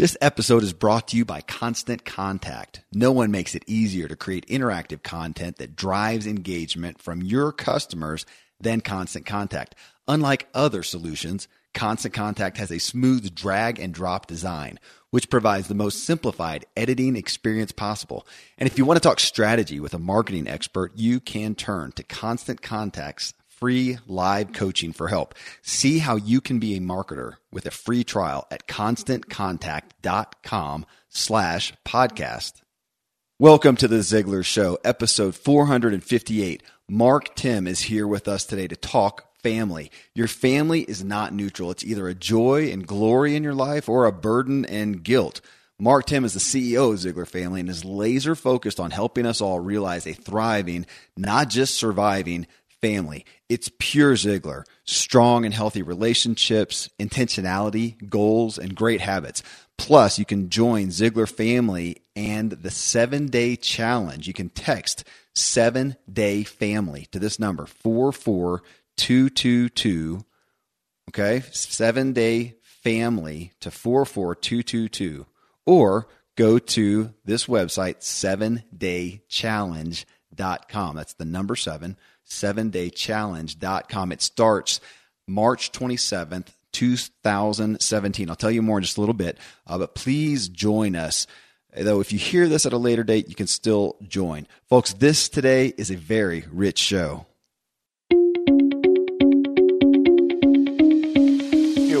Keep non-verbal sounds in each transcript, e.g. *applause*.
This episode is brought to you by Constant Contact. No one makes it easier to create interactive content that drives engagement from your customers than Constant Contact. Unlike other solutions, Constant Contact has a smooth drag and drop design, which provides the most simplified editing experience possible. And if you want to talk strategy with a marketing expert, you can turn to Constant Contact's free live coaching for help. See how you can be a marketer with a free trial at constantcontact.com slash podcast. Welcome to the Ziglar Show, episode 458. Mark Timm is here with us today to talk family. Your family is not neutral. It's either a joy and glory in your life or a burden and guilt. Mark Timm is the CEO of Ziglar Family and is laser focused on helping us all realize a thriving, not just surviving, family. It's pure Ziglar. Strong and healthy relationships, intentionality, goals, and great habits. Plus, you can join Ziglar Family and the seven day challenge. You can text seven day family to this number 44222. Okay, seven day family to 44222. Or go to this website, 7daychallenge.com. That's the number seven seven day challenge.com. It starts March 27th, 2017. I'll tell you more in just a little bit, uh, but please join us. Though, if you hear this at a later date, you can still join. Folks, this today is a very rich show.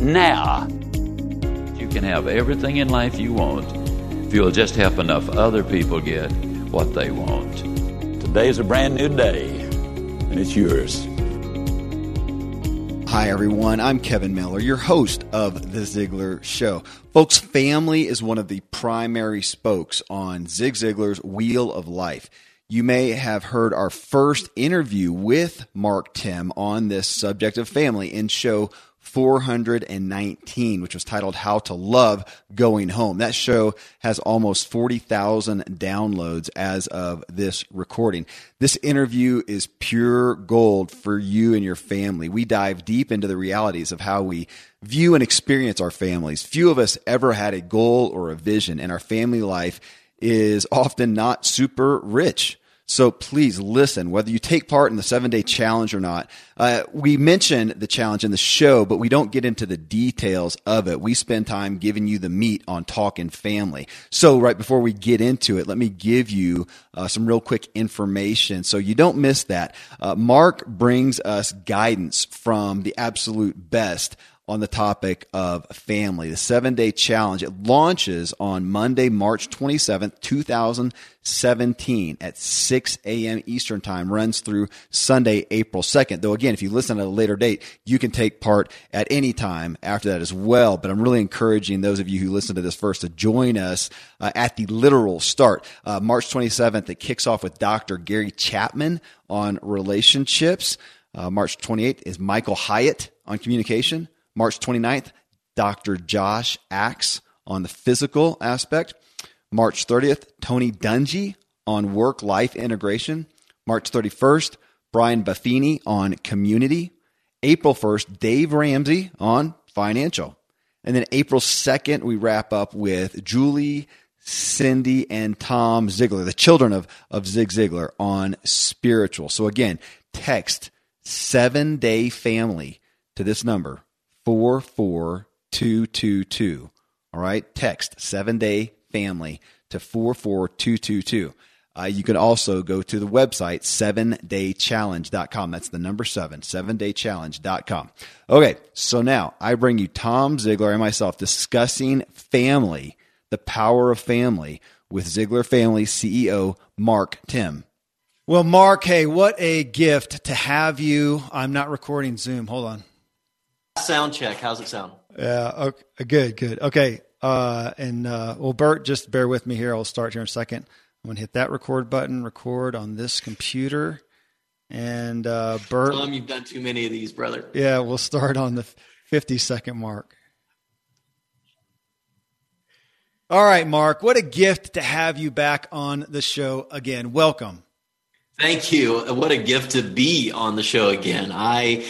now. You can have everything in life you want if you'll just help enough other people get what they want. Today is a brand new day, and it's yours. Hi, everyone. I'm Kevin Miller, your host of The Ziglar Show. Folks, family is one of the primary spokes on Zig Ziglar's Wheel of Life. You may have heard our first interview with Mark Timm on this subject of family in show 419, which was titled How to Love Going Home. That show has almost 40,000 downloads as of this recording. This interview is pure gold for you and your family. We dive deep into the realities of how we view and experience our families. Few of us ever had a goal or a vision, and our family life is often not super rich. So please listen, whether you take part in the seven day challenge or not. Uh, we mention the challenge in the show, but we don't get into the details of it. We spend time giving you the meat on talking family. So right before we get into it, let me give you uh, some real quick information so you don't miss that. Uh, Mark brings us guidance from the absolute best on the topic of family. The seven day challenge, it launches on Monday, March 27th, 2017 at 6 a.m. Eastern time, runs through Sunday, April 2nd. Though again, if you listen at a later date, you can take part at any time after that as well. But I'm really encouraging those of you who listen to this first to join us uh, at the literal start. Uh, March 27th, it kicks off with Dr. Gary Chapman on relationships. Uh, March 28th is Michael Hyatt on communication. March 29th, Dr. Josh Axe on the physical aspect. March 30th, Tony Dungy on work life integration. March 31st, Brian Buffini on community. April 1st, Dave Ramsey on financial. And then April 2nd, we wrap up with Julie, Cindy, and Tom Ziglar, the children of, of Zig Ziglar, on spiritual. So again, text seven day family to this number 44222. All right. Text seven day family to 44222. Uh, you can also go to the website, 7daychallenge.com. That's the number seven, 7daychallenge.com. Okay, so now I bring you Tom Ziglar and myself discussing family, the power of family, with Ziglar Family CEO Mark Timm. Well, Mark, hey, what a gift to have you. I'm not recording Zoom. Hold on. Sound check. How's it sound? Yeah. Okay. Good. Good. Okay. Uh, and uh, well, Bert, just bear with me here. I'll start here in a second. I'm going to hit that record button, record on this computer. And uh, Bert. Him you've done too many of these, brother. Yeah, we'll start on the 50 second mark. All right, Mark, what a gift to have you back on the show again. Welcome. Thank you. What a gift to be on the show again. I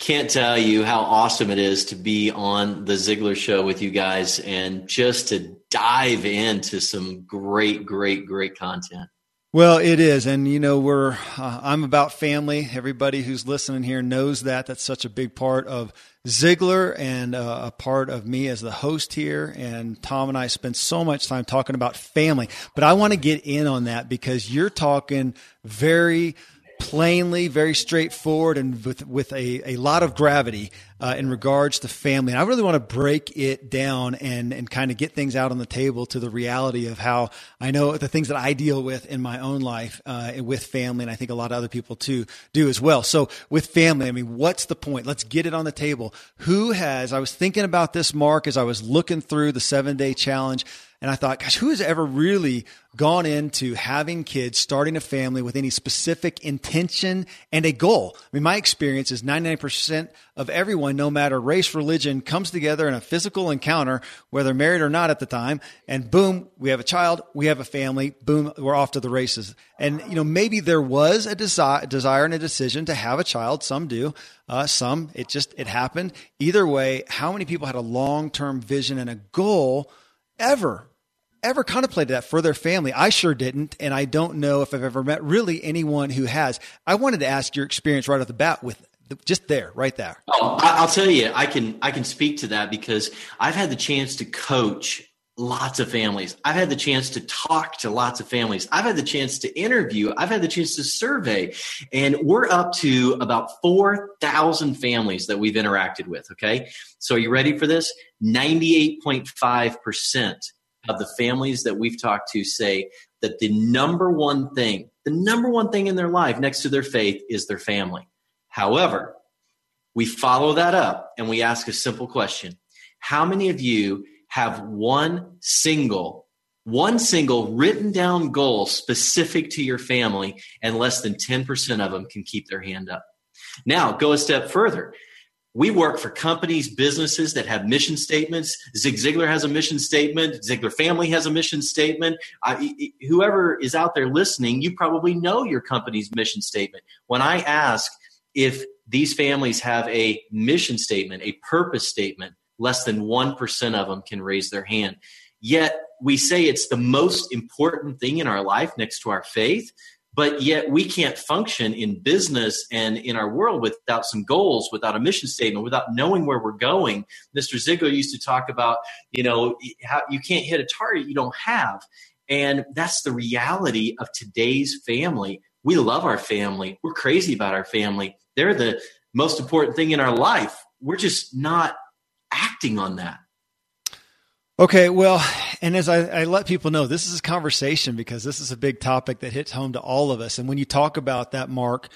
can't tell you how awesome it is to be on the Ziglar show with you guys and just to dive into some great, great, great content. Well, it is, and you know we're uh, I'm about family. Everybody who's listening here knows that. That's such a big part of Ziglar and uh, a part of me as the host here. And Tom and I spend so much time talking about family, but I want to get in on that because you're talking very plainly, very straightforward, and with with a, a lot of gravity uh, in regards to family. And I really want to break it down and and kind of get things out on the table to the reality of how I know the things that I deal with in my own life uh, with family, and I think a lot of other people too do as well. So with family, I mean, what's the point? Let's get it on the table. Who has? I was thinking about this, Mark, as I was looking through the seven day challenge. And I thought, gosh, who has ever really gone into having kids, starting a family with any specific intention and a goal? I mean, my experience is 99% of everyone, no matter race, religion, comes together in a physical encounter, whether married or not at the time, and boom, we have a child, we have a family, boom, we're off to the races. And, you know, maybe there was a desire, desire and a decision to have a child. Some do. Uh, some, it just, it happened. Either way, how many people had a long-term vision and a goal ever ever contemplated that for their family. I sure didn't, and I don't know if I've ever met really anyone who has. I wanted to ask your experience right off the bat with just there, right there. Oh, I'll tell you, I can I can speak to that because I've had the chance to coach lots of families. I've had the chance to talk to lots of families. I've had the chance to interview. I've had the chance to survey. And we're up to about 4,000 families that we've interacted with. Okay. So are you ready for this? 98.5% of the families that we've talked to say that the number one thing, the number one thing in their life next to their faith is their family. However, we follow that up and we ask a simple question How many of you have one single, one single written down goal specific to your family, and less than 10% of them can keep their hand up? Now, go a step further. We work for companies, businesses that have mission statements. Zig Ziglar has a mission statement. Ziglar family has a mission statement. I, whoever is out there listening, you probably know your company's mission statement. When I ask if these families have a mission statement, a purpose statement, less than 1% of them can raise their hand. Yet we say it's the most important thing in our life next to our faith but yet we can't function in business and in our world without some goals without a mission statement without knowing where we're going. Mr ziglar used to talk about you know how you can't hit a target you don't have. And that's the reality of today's family we love our family. We're crazy about our family. They're the most important thing in our life. We're just not acting on that. Okay, well, and as I, I, let people know, this is a conversation because this is a big topic that hits home to all of us. And when you talk about that, Mark,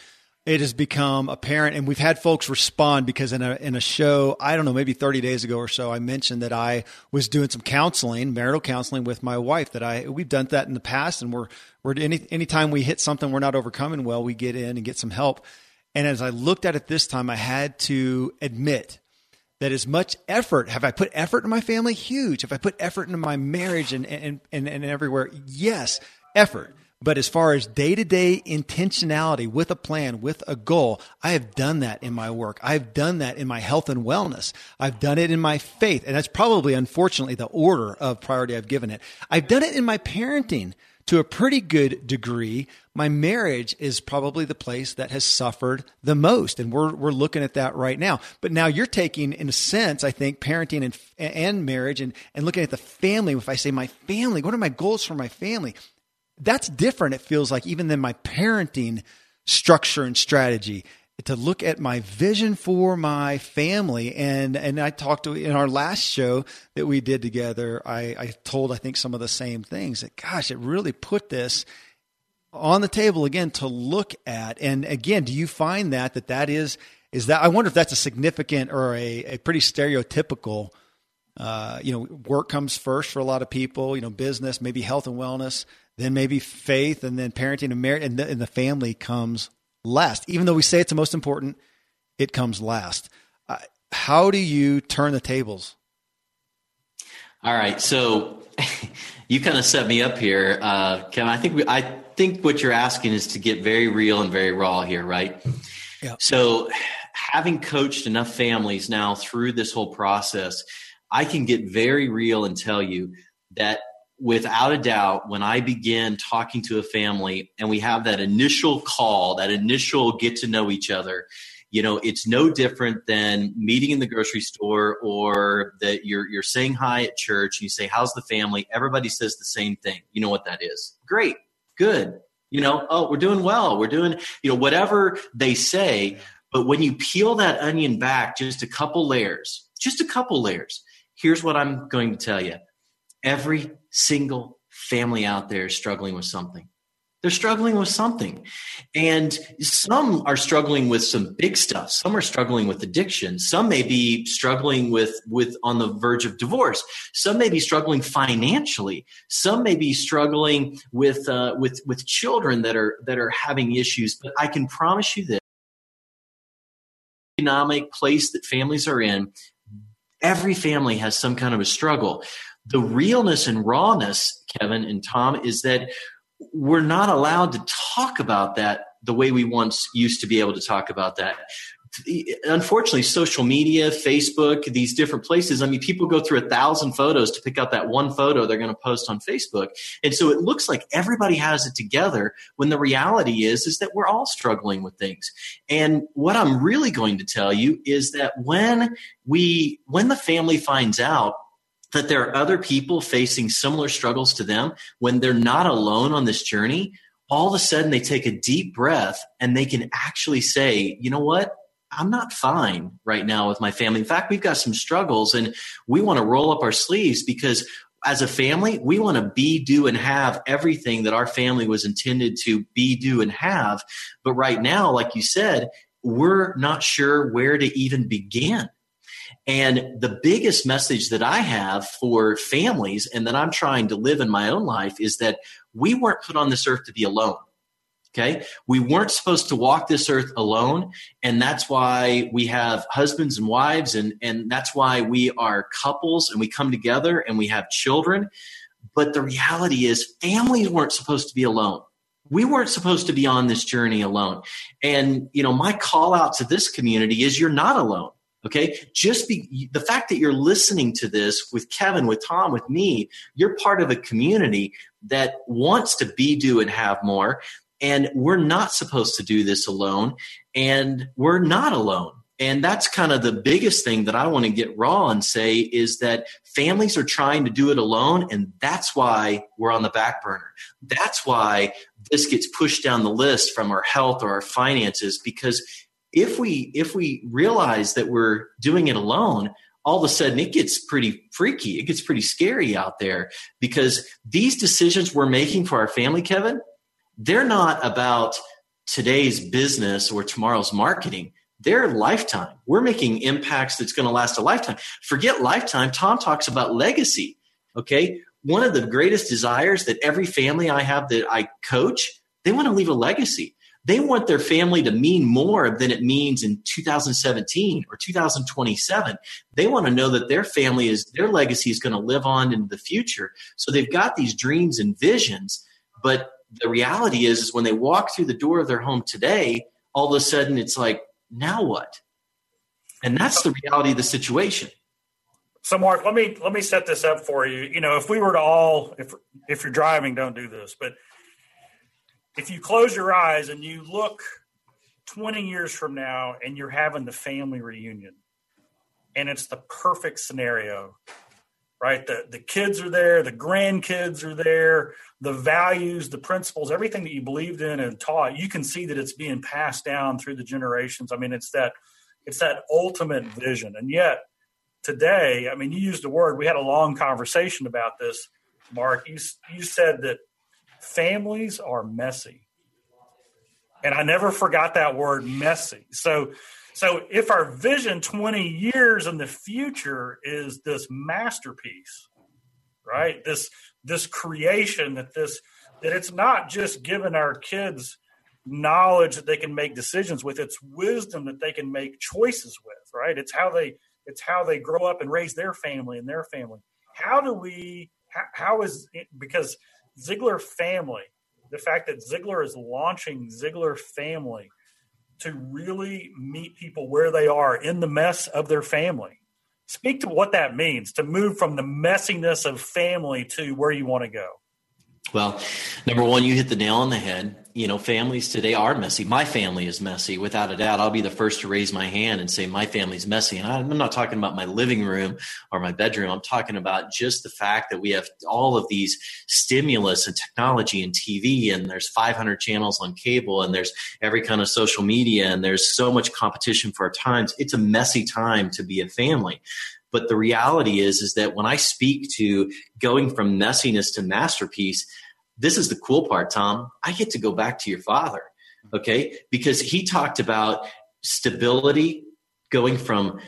it has become apparent, and we've had folks respond because in a in a show, I don't know, maybe 30 days ago or so, I mentioned that I was doing some counseling, marital counseling with my wife. That I we've done that in the past, and we're we're any anytime we hit something we're not overcoming well, we get in and get some help. And as I looked at it this time, I had to admit that as much effort have I put effort in my family? Huge. Have I put effort into my marriage and and and, and everywhere? Yes, effort. But as far as day to day intentionality with a plan, with a goal, I have done that in my work. I've done that in my health and wellness. I've done it in my faith. And that's probably, unfortunately, the order of priority I've given it. I've done it in my parenting to a pretty good degree, my marriage is probably the place that has suffered the most. And we're, we're looking at that right now. But now you're taking, in a sense, I think, parenting and, and marriage and, and looking at the family. If I say my family, what are my goals for my family? That's different, it feels like, even than my parenting structure and strategy to look at my vision for my family. And and I talked to in our last show that we did together I, I told I think some of the same things that gosh it really put this on the table again to look at. And again do you find that that that is is that I wonder if that's a significant or a, a pretty stereotypical uh, you know, work comes first for a lot of people. You know, business, maybe health and wellness, then maybe faith, and then parenting and marriage, and the, and the family comes last. Even though we say it's the most important, it comes last. Uh, how do you turn the tables? All right, so *laughs* you kind of set me up here, uh, Kevin. I think we, I think what you're asking is to get very real and very raw here, right? Yeah. So, *sighs* having coached enough families now through this whole process, I can get very real and tell you that without a doubt, when I begin talking to a family and we have that initial call, that initial get to know each other, you know, it's no different than meeting in the grocery store or that you're you're saying hi at church and you say, How's the family? Everybody says the same thing. You know what that is. Great, good. You know, oh, we're doing well. We're doing, you know, whatever they say. But when you peel that onion back just a couple layers, just a couple layers, here's what I'm going to tell you. Every single family out there is struggling with something. They're struggling with something. And some are struggling with some big stuff. Some are struggling with addiction. Some may be struggling with, with on the verge of divorce. Some may be struggling financially. Some may be struggling with, uh, with, with children that are, that are having issues. But I can promise you this economic place that families are in, every family has some kind of a struggle. The realness and rawness, Kevin and Tom, is that we're not allowed to talk about that the way we once used to be able to talk about that unfortunately social media facebook these different places i mean people go through a thousand photos to pick out that one photo they're going to post on facebook. And so it looks like everybody has it together when the reality is is that we're all struggling with things. And what i'm really going to tell you is that when we when the family finds out that there are other people facing similar struggles to them when they're not alone on this journey all of a sudden they take a deep breath and they can actually say you know what i'm not fine right now with my family. In fact we've got some struggles and we want to roll up our sleeves because as a family we want to be do and have everything that our family was intended to be do and have. But right now like you said we're not sure where to even begin. And the biggest message that I have for families and that I'm trying to live in my own life is that we weren't put on this earth to be alone. Okay. We weren't supposed to walk this earth alone. And that's why we have husbands and wives. And, and that's why we are couples and we come together and we have children. But the reality is, families weren't supposed to be alone. We weren't supposed to be on this journey alone. And, you know, my call out to this community is you're not alone. Okay. Just be the fact that you're listening to this with Kevin, with Tom, with me, you're part of a community that wants to be, do, and have more. And we're not supposed to do this alone. And we're not alone. And that's kind of the biggest thing that I want to get raw and say is that families are trying to do it alone. And that's why we're on the back burner. That's why this gets pushed down the list from our health or our finances because if we if we realize that we're doing it alone all of a sudden it gets pretty freaky it gets pretty scary out there because these decisions we're making for our family kevin they're not about today's business or tomorrow's marketing. They're lifetime. We're making impacts that's going to last a lifetime. Forget lifetime. Tom talks about legacy okay? One of the greatest desires that every family i have that i coach they want to leave a legacy. They want their family to mean more than it means in 2017 or 2027. They want to know that their family is, their legacy is going to live on into the future. So they've got these dreams and visions, but the reality is, is when they walk through the door of their home today, all of a sudden it's like, now what? And that's the reality of the situation. So, Mark, let me let me set this up for you. You know, if we were to all, if if you're driving, don't do this. But if you close your eyes and you look 20 years from now and you're having the family reunion and it's the perfect scenario right the the kids are there the grandkids are there the values the principles everything that you believed in and taught you can see that it's being passed down through the generations i mean it's that it's that ultimate vision and yet today i mean you used a word we had a long conversation about this mark you you said that families are messy. And I never forgot that word messy. So, So if our vision 20 years in the future is this masterpiece, right? This this creation that this that it's not just giving our kids knowledge that they can make decisions with it's wisdom that they can make choices with right it's how they it's how they grow up and raise their family and their family how do we how, how is it, because Ziglar family the fact that Ziglar is launching Ziglar family to really meet people where they are in the mess of their family. Speak to what that means to move from the messiness of family to where you want to go well, number one, you hit the nail on the head. You know, families today are messy. My family is messy, without a doubt. I'll be the first to raise my hand and say my family's messy. And I'm not talking about my living room or my bedroom. I'm talking about just the fact that we have all of these stimulus and technology and TV, and there's 500 channels on cable, and there's every kind of social media, and there's so much competition for our times. It's a messy time to be a family. But the reality is, is that when I speak to going from messiness to masterpiece, this is the cool part, Tom. I get to go back to your father, okay? Because he talked about stability, going from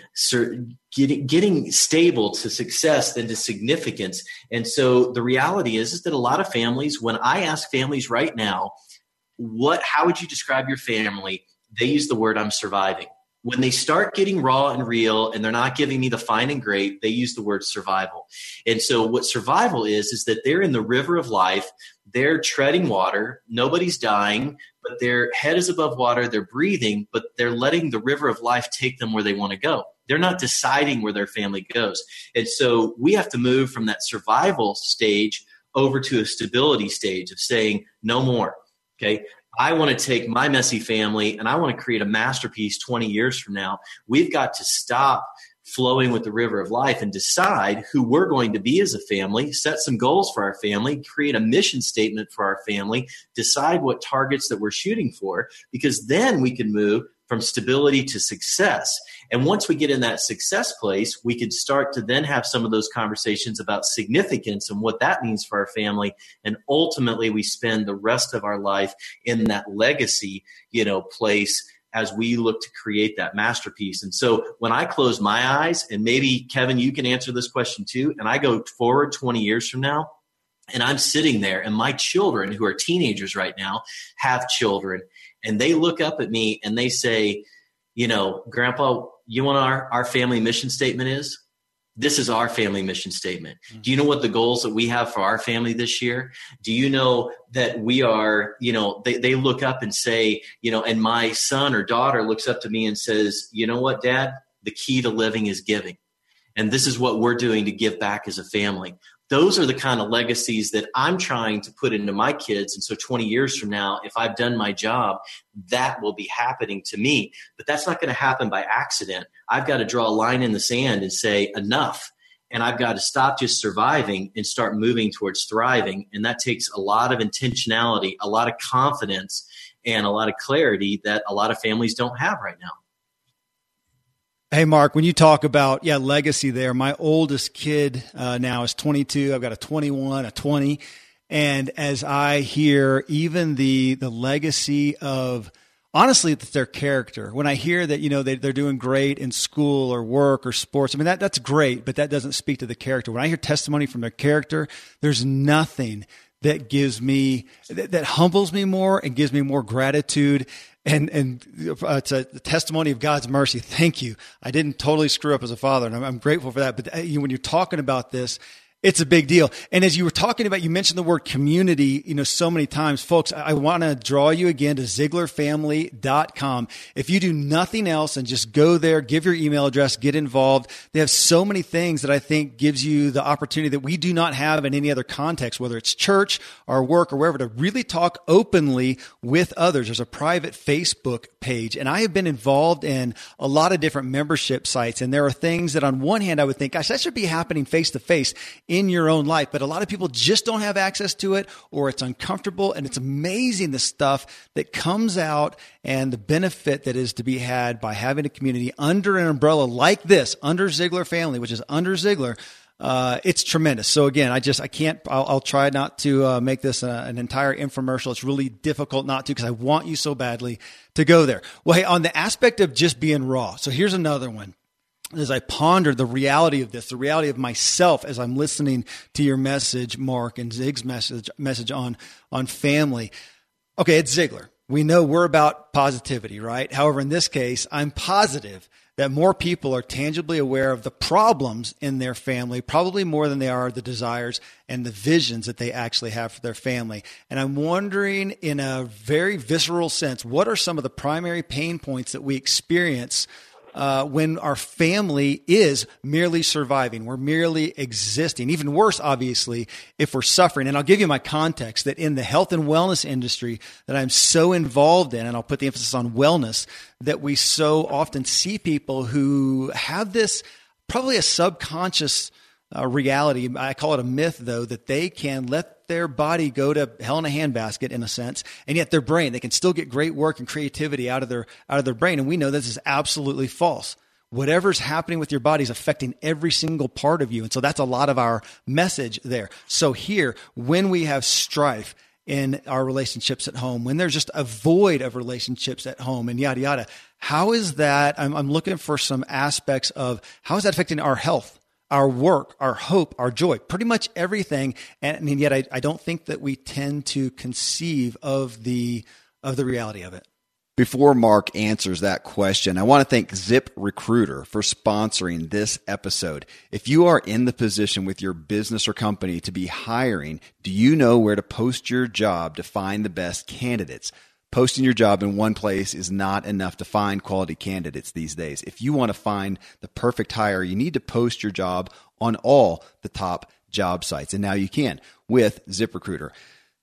getting, getting stable to success then to significance. And so the reality is, is that a lot of families, when I ask families right now, what, how would you describe your family? They use the word I'm surviving when they start getting raw and real and they're not giving me the fine and great they use the word survival and so what survival is is that they're in the river of life they're treading water. Nobody's dying but their head is above water. They're breathing but they're letting the river of life take them where they want to go. They're not deciding where their family goes. And so we have to move from that survival stage over to a stability stage of saying no more okay? I want to take my messy family and I want to create a masterpiece 20 years from now. We've got to stop flowing with the river of life and decide who we're going to be as a family, set some goals for our family, create a mission statement for our family, decide what targets that we're shooting for, because then we can move from stability to success. And once we get in that success place, we can start to then have some of those conversations about significance and what that means for our family. And ultimately, we spend the rest of our life in that legacy, you know, place as we look to create that masterpiece. And so when I close my eyes, and maybe Kevin, you can answer this question too, and I go forward 20 years from now, and I'm sitting there, and my children, who are teenagers right now, have children, and they look up at me and they say, you know, Grandpa, you want our, our family mission statement is? This is our family mission statement. Mm-hmm. Do you know what the goals that we have for our family this year? Do you know that we are, you know, they, they look up and say, you know, and my son or daughter looks up to me and says, you know what, dad? The key to living is giving. And this is what we're doing to give back as a family those are the kind of legacies that I'm trying to put into my kids. And so 20 years from now, if I've done my job, that will be happening to me. But that's not going to happen by accident. I've got to draw a line in the sand and say, enough. And I've got to stop just surviving and start moving towards thriving. And that takes a lot of intentionality, a lot of confidence, and a lot of clarity that a lot of families don't have right now. Hey, Mark, when you talk about, yeah, legacy there, my oldest kid uh, now is 22. I've got a 21, a 20. And as I hear even the, the legacy of, honestly, it's their character, when I hear that, you know, they, they're doing great in school or work or sports, I mean, that, that's great, but that doesn't speak to the character. When I hear testimony from their character, there's nothing that gives me, that, that humbles me more and gives me more gratitude and and uh, it's a testimony of God's mercy. Thank you. I didn't totally screw up as a father, and I'm, I'm grateful for that. But uh, you, when you're talking about this, it's a big deal. And as you were talking about, you mentioned the word community, you know, so many times. Folks, I, want to draw you again to ZiglarFamily.com. If you do nothing else and just go there, give your email address, get involved. They have so many things that I think gives you the opportunity that we do not have in any other context, whether it's church or work or wherever, to really talk openly with others. There's a private Facebook page. And I have been involved in a lot of different membership sites. And there are things that on one hand, I would think, gosh, that should be happening face to face in your own life. But a lot of people just don't have access to it or it's uncomfortable. And it's amazing the stuff that comes out and the benefit that is to be had by having a community under an umbrella like this, under Ziglar family, which is under Ziglar. uh, it's tremendous. So again, I just I can't. I'll, I'll try not to uh, make this a, an entire infomercial. It's really difficult not to because I want you so badly to go there. Well, hey, on the aspect of just being raw. So here's another one. As I ponder the reality of this, the reality of myself as I'm listening to your message, Mark, and Zig's message message on on family. Okay, it's Ziglar. We know we're about positivity, right? However, in this case, I'm positive that more people are tangibly aware of the problems in their family, probably more than they are the desires and the visions that they actually have for their family. And I'm wondering, in a very visceral sense, what are some of the primary pain points that we experience uh, when our family is merely surviving. We're merely existing. Even worse, obviously, if we're suffering. And I'll give you my context that in the health and wellness industry that I'm so involved in, and I'll put the emphasis on wellness, that we so often see people who have this probably a subconscious uh, reality. I call it a myth, though, that they can let their body go to hell in a handbasket, in a sense, and yet their brain they can still get great work and creativity out of their out of their brain. And we know this is absolutely false. Whatever's happening with your body is affecting every single part of you, and so that's a lot of our message there. So here, when we have strife in our relationships at home, when there's just a void of relationships at home, and yada yada, how is that? I'm, I'm looking for some aspects of how is that affecting our health our work, our hope, our joy, pretty much everything. And, yet I, I don't think that we tend to conceive of the, of the reality of it. Before Mark answers that question, I want to thank Zip Recruiter for sponsoring this episode. If you are in the position with your business or company to be hiring, do you know where to post your job to find the best candidates? Posting your job in one place is not enough to find quality candidates these days. If you want to find the perfect hire, you need to post your job on all the top job sites. And now you can with ZipRecruiter.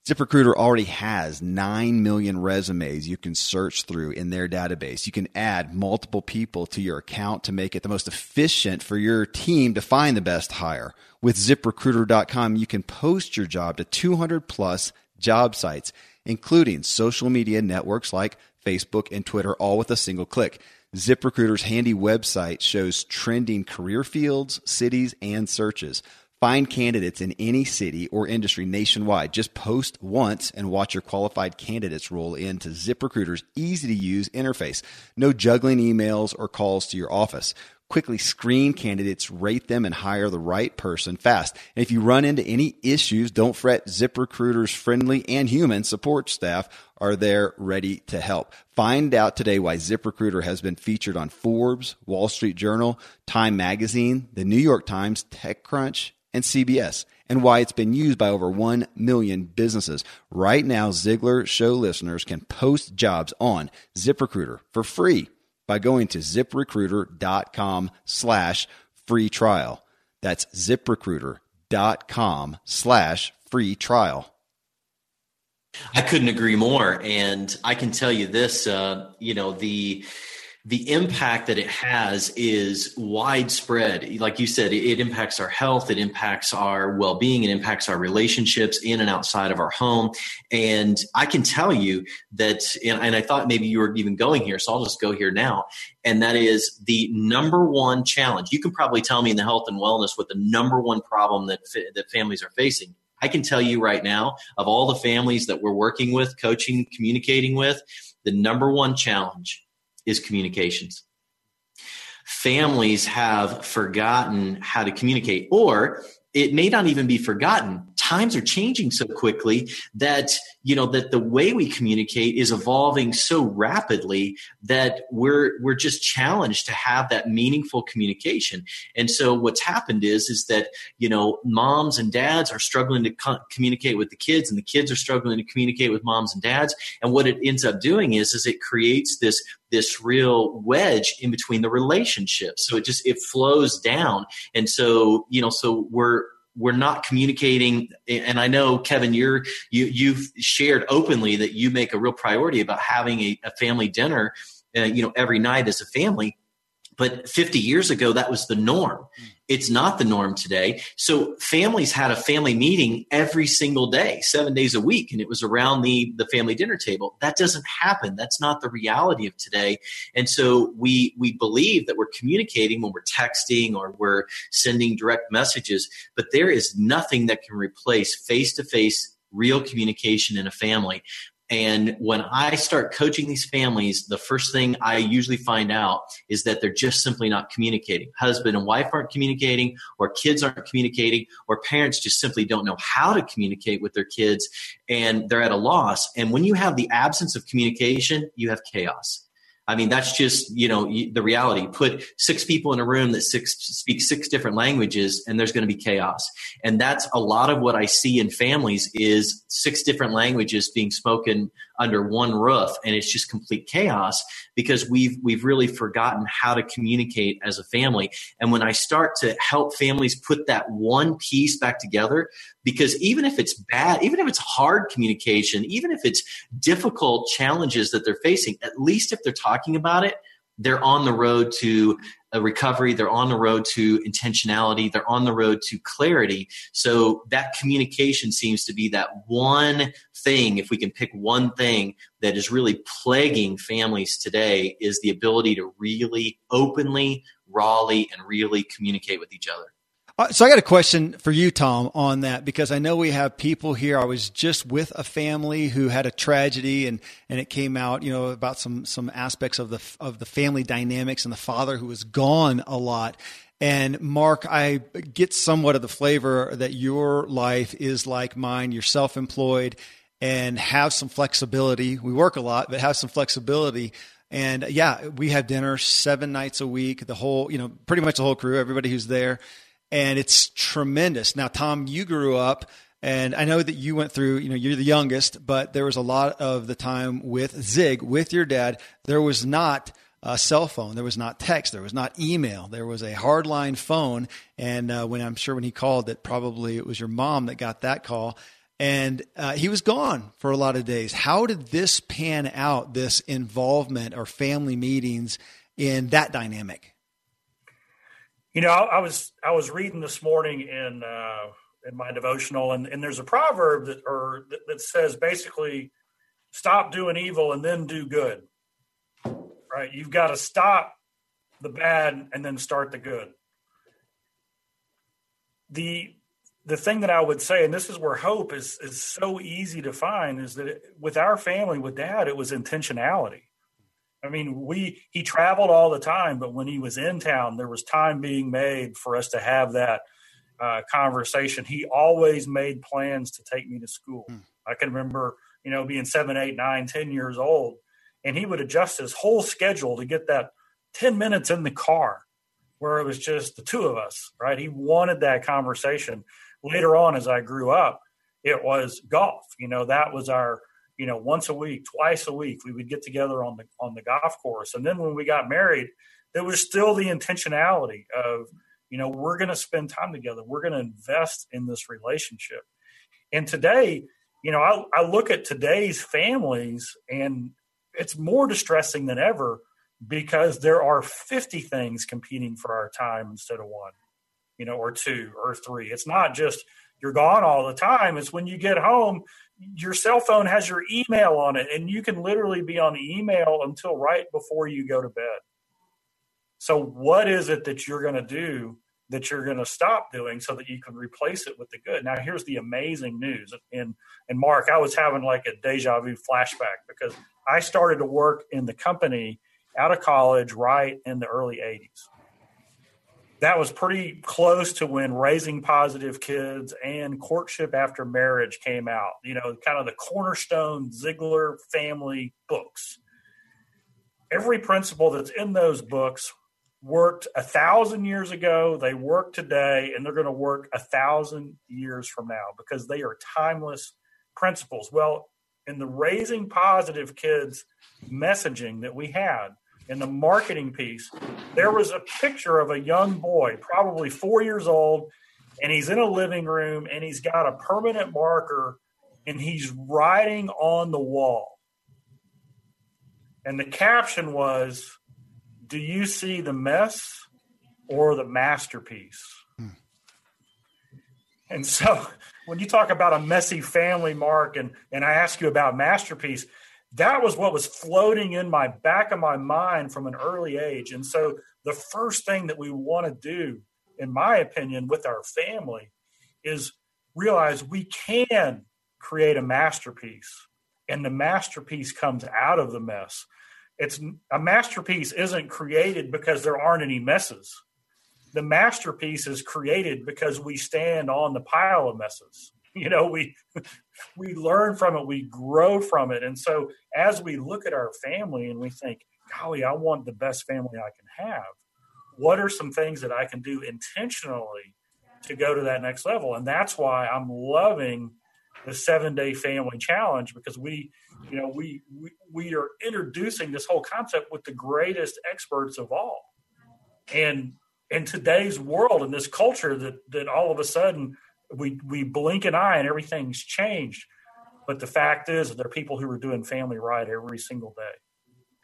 ZipRecruiter already has 9 million resumes you can search through in their database. You can add multiple people to your account to make it the most efficient for your team to find the best hire. With ziprecruiter.com, you can post your job to 200 plus job sites including social media networks like Facebook and Twitter, all with a single click. ZipRecruiter's handy website shows trending career fields, cities, and searches. Find candidates in any city or industry nationwide. Just post once and watch your qualified candidates roll into ZipRecruiter's easy to use interface. No juggling emails or calls to your office quickly screen candidates, rate them, and hire the right person fast. And if you run into any issues, don't fret. ZipRecruiter's friendly and human support staff are there ready to help. Find out today why ZipRecruiter has been featured on Forbes, Wall Street Journal, Time Magazine, the New York Times, TechCrunch, and CBS, and why it's been used by over 1 million businesses. Right now, Ziglar Show listeners can post jobs on ZipRecruiter for free by going to ziprecruiter.com slash free trial. That's ziprecruiter.com slash free trial. I couldn't agree more. And I can tell you this, uh, you know, the, the impact that it has is widespread. Like you said, it, impacts our health, it impacts our well being, it impacts our relationships in and outside of our home. And I can tell you that, and I thought maybe you were even going here, so I'll just go here now. And that is the number one challenge. You can probably tell me in the health and wellness what the number one problem that, that families are facing. I can tell you right now, of all the families that we're working with, coaching, communicating with, the number one challenge is communications. Families have forgotten how to communicate, or it may not even be forgotten times are changing so quickly that you know that the way we communicate is evolving so rapidly that we're we're just challenged to have that meaningful communication. And so what's happened is is that you know moms and dads are struggling to co- communicate with the kids and the kids are struggling to communicate with moms and dads. And what it ends up doing is is it creates this this real wedge in between the relationships. So it just it flows down. And so you know so we're we're not communicating and i know kevin you're you you've shared openly that you make a real priority about having a, a family dinner uh, you know every night as a family. But 50 years ago that was the norm It's not the norm today. So families had a family meeting every single day, seven days a week, and it was around the, the family dinner table. That doesn't happen. That's not the reality of today. And so we we believe that we're communicating when we're texting or we're sending direct messages, but there is nothing that can replace face to face real communication in a family. And when I start coaching these families, the first thing I usually find out is that they're just simply not communicating. Husband and wife aren't communicating, or kids aren't communicating, or parents just simply don't know how to communicate with their kids and they're at a loss. And when you have the absence of communication, you have chaos. I mean, that's just, you know, the reality. Put six people in a room that six, speak six different languages and there's going to be chaos. And that's a lot of what I see in families is six different languages being spoken under one roof. And it's just complete chaos because we've, we've really forgotten how to communicate as a family. And when I start to help families put that one piece back together, because even if it's bad, even if it's hard communication, even if it's difficult challenges that they're facing, at least if they're talking about it, they're on the road to a recovery, they're on the road to intentionality, they're on the road to clarity. So that communication seems to be that one thing, if we can pick one thing that is really plaguing families today, is the ability to really openly, rawly, and really communicate with each other. Uh, so I got a question for you, Tom, on that because I know we have people here. I was just with a family who had a tragedy, and and it came out, you know, about some some aspects of the of the family dynamics and the father who was gone a lot. And Mark, I get somewhat of the flavor that your life is like mine. You're self-employed and have some flexibility. We work a lot, but have some flexibility. And yeah, we have dinner seven nights a week. The whole, you know, pretty much the whole crew, everybody who's there and it's tremendous. Now, Tom, you grew up, and I know that you went through, you know, you're the youngest, but there was a lot of the time with Zig, with your dad. There was not a cell phone, there was not text, there was not email, there was a hardline phone. And uh, when I'm sure when he called, that probably it was your mom that got that call. And uh, he was gone for a lot of days. How did this pan out, this involvement or family meetings in that dynamic? You know, I, I, was I was reading this morning in uh, in my devotional, and, and there's a proverb that or that, that says basically, stop doing evil and then do good. Right? You've got to stop the bad and then start the good. The the thing that I would say, and this is where hope is is so easy to find, is that it, with our family, with Dad, it was intentionality. I mean, we he traveled all the time, but when he was in town, there was time being made for us to have that uh, conversation. He always made plans to take me to school. Hmm. I can remember, you know, being seven, eight, nine, ten years old, and he would adjust his whole schedule to get that ten minutes in the car where it was just the two of us. Right? He wanted that conversation. Later on, as I grew up, it was golf. You know, that was our you know once a week twice a week we would get together on the on the golf course. And then when we got married there was still the intentionality of you know we're going to spend time together. We're going to invest in this relationship. And today you know I, I look at today's families and it's more distressing than ever because there are 50 things competing for our time instead of one you know or two or three. It's not just you're gone all the time. It's when you get home your cell phone has your email on it and you can literally be on email until right before you go to bed. So what is it that you're going to do that you're going to stop doing so that you can replace it with the good? Now here's the amazing news and and mark i was having like a deja vu flashback because i started to work in the company out of college right in the early 80s that was pretty close to when raising positive kids and courtship after marriage came out you know kind of the cornerstone Ziglar family books. Every principle that's in those books worked a thousand years ago they work today and they're going to work a thousand years from now because they are timeless principles. Well in the raising positive kids messaging that we had in the marketing piece, there was a picture of a young boy, probably four years old, and he's in a living room and he's got a permanent marker and he's writing on the wall. And the caption was, Do you see the mess or the masterpiece? Hmm. And so when you talk about a messy family, Mark, and, and I ask you about masterpiece, that was what was floating in my back of my mind from an early age. And so the first thing that we want to do, in my opinion, with our family is realize we can create a masterpiece and the masterpiece comes out of the mess. It's a masterpiece isn't created because there aren't any messes. The masterpiece is created because we stand on the pile of messes. *laughs* You know, we *laughs* we learn from it, we grow from it. And so as we look at our family and we think, golly, I want the best family I can have, what are some things that I can do intentionally to go to that next level? And that's why I'm loving the seven day family challenge because we you know we, we we are introducing this whole concept with the greatest experts of all and in today's world in this culture that that all of a sudden we we blink an eye and everything's changed but the fact is there are people who are doing family right every single day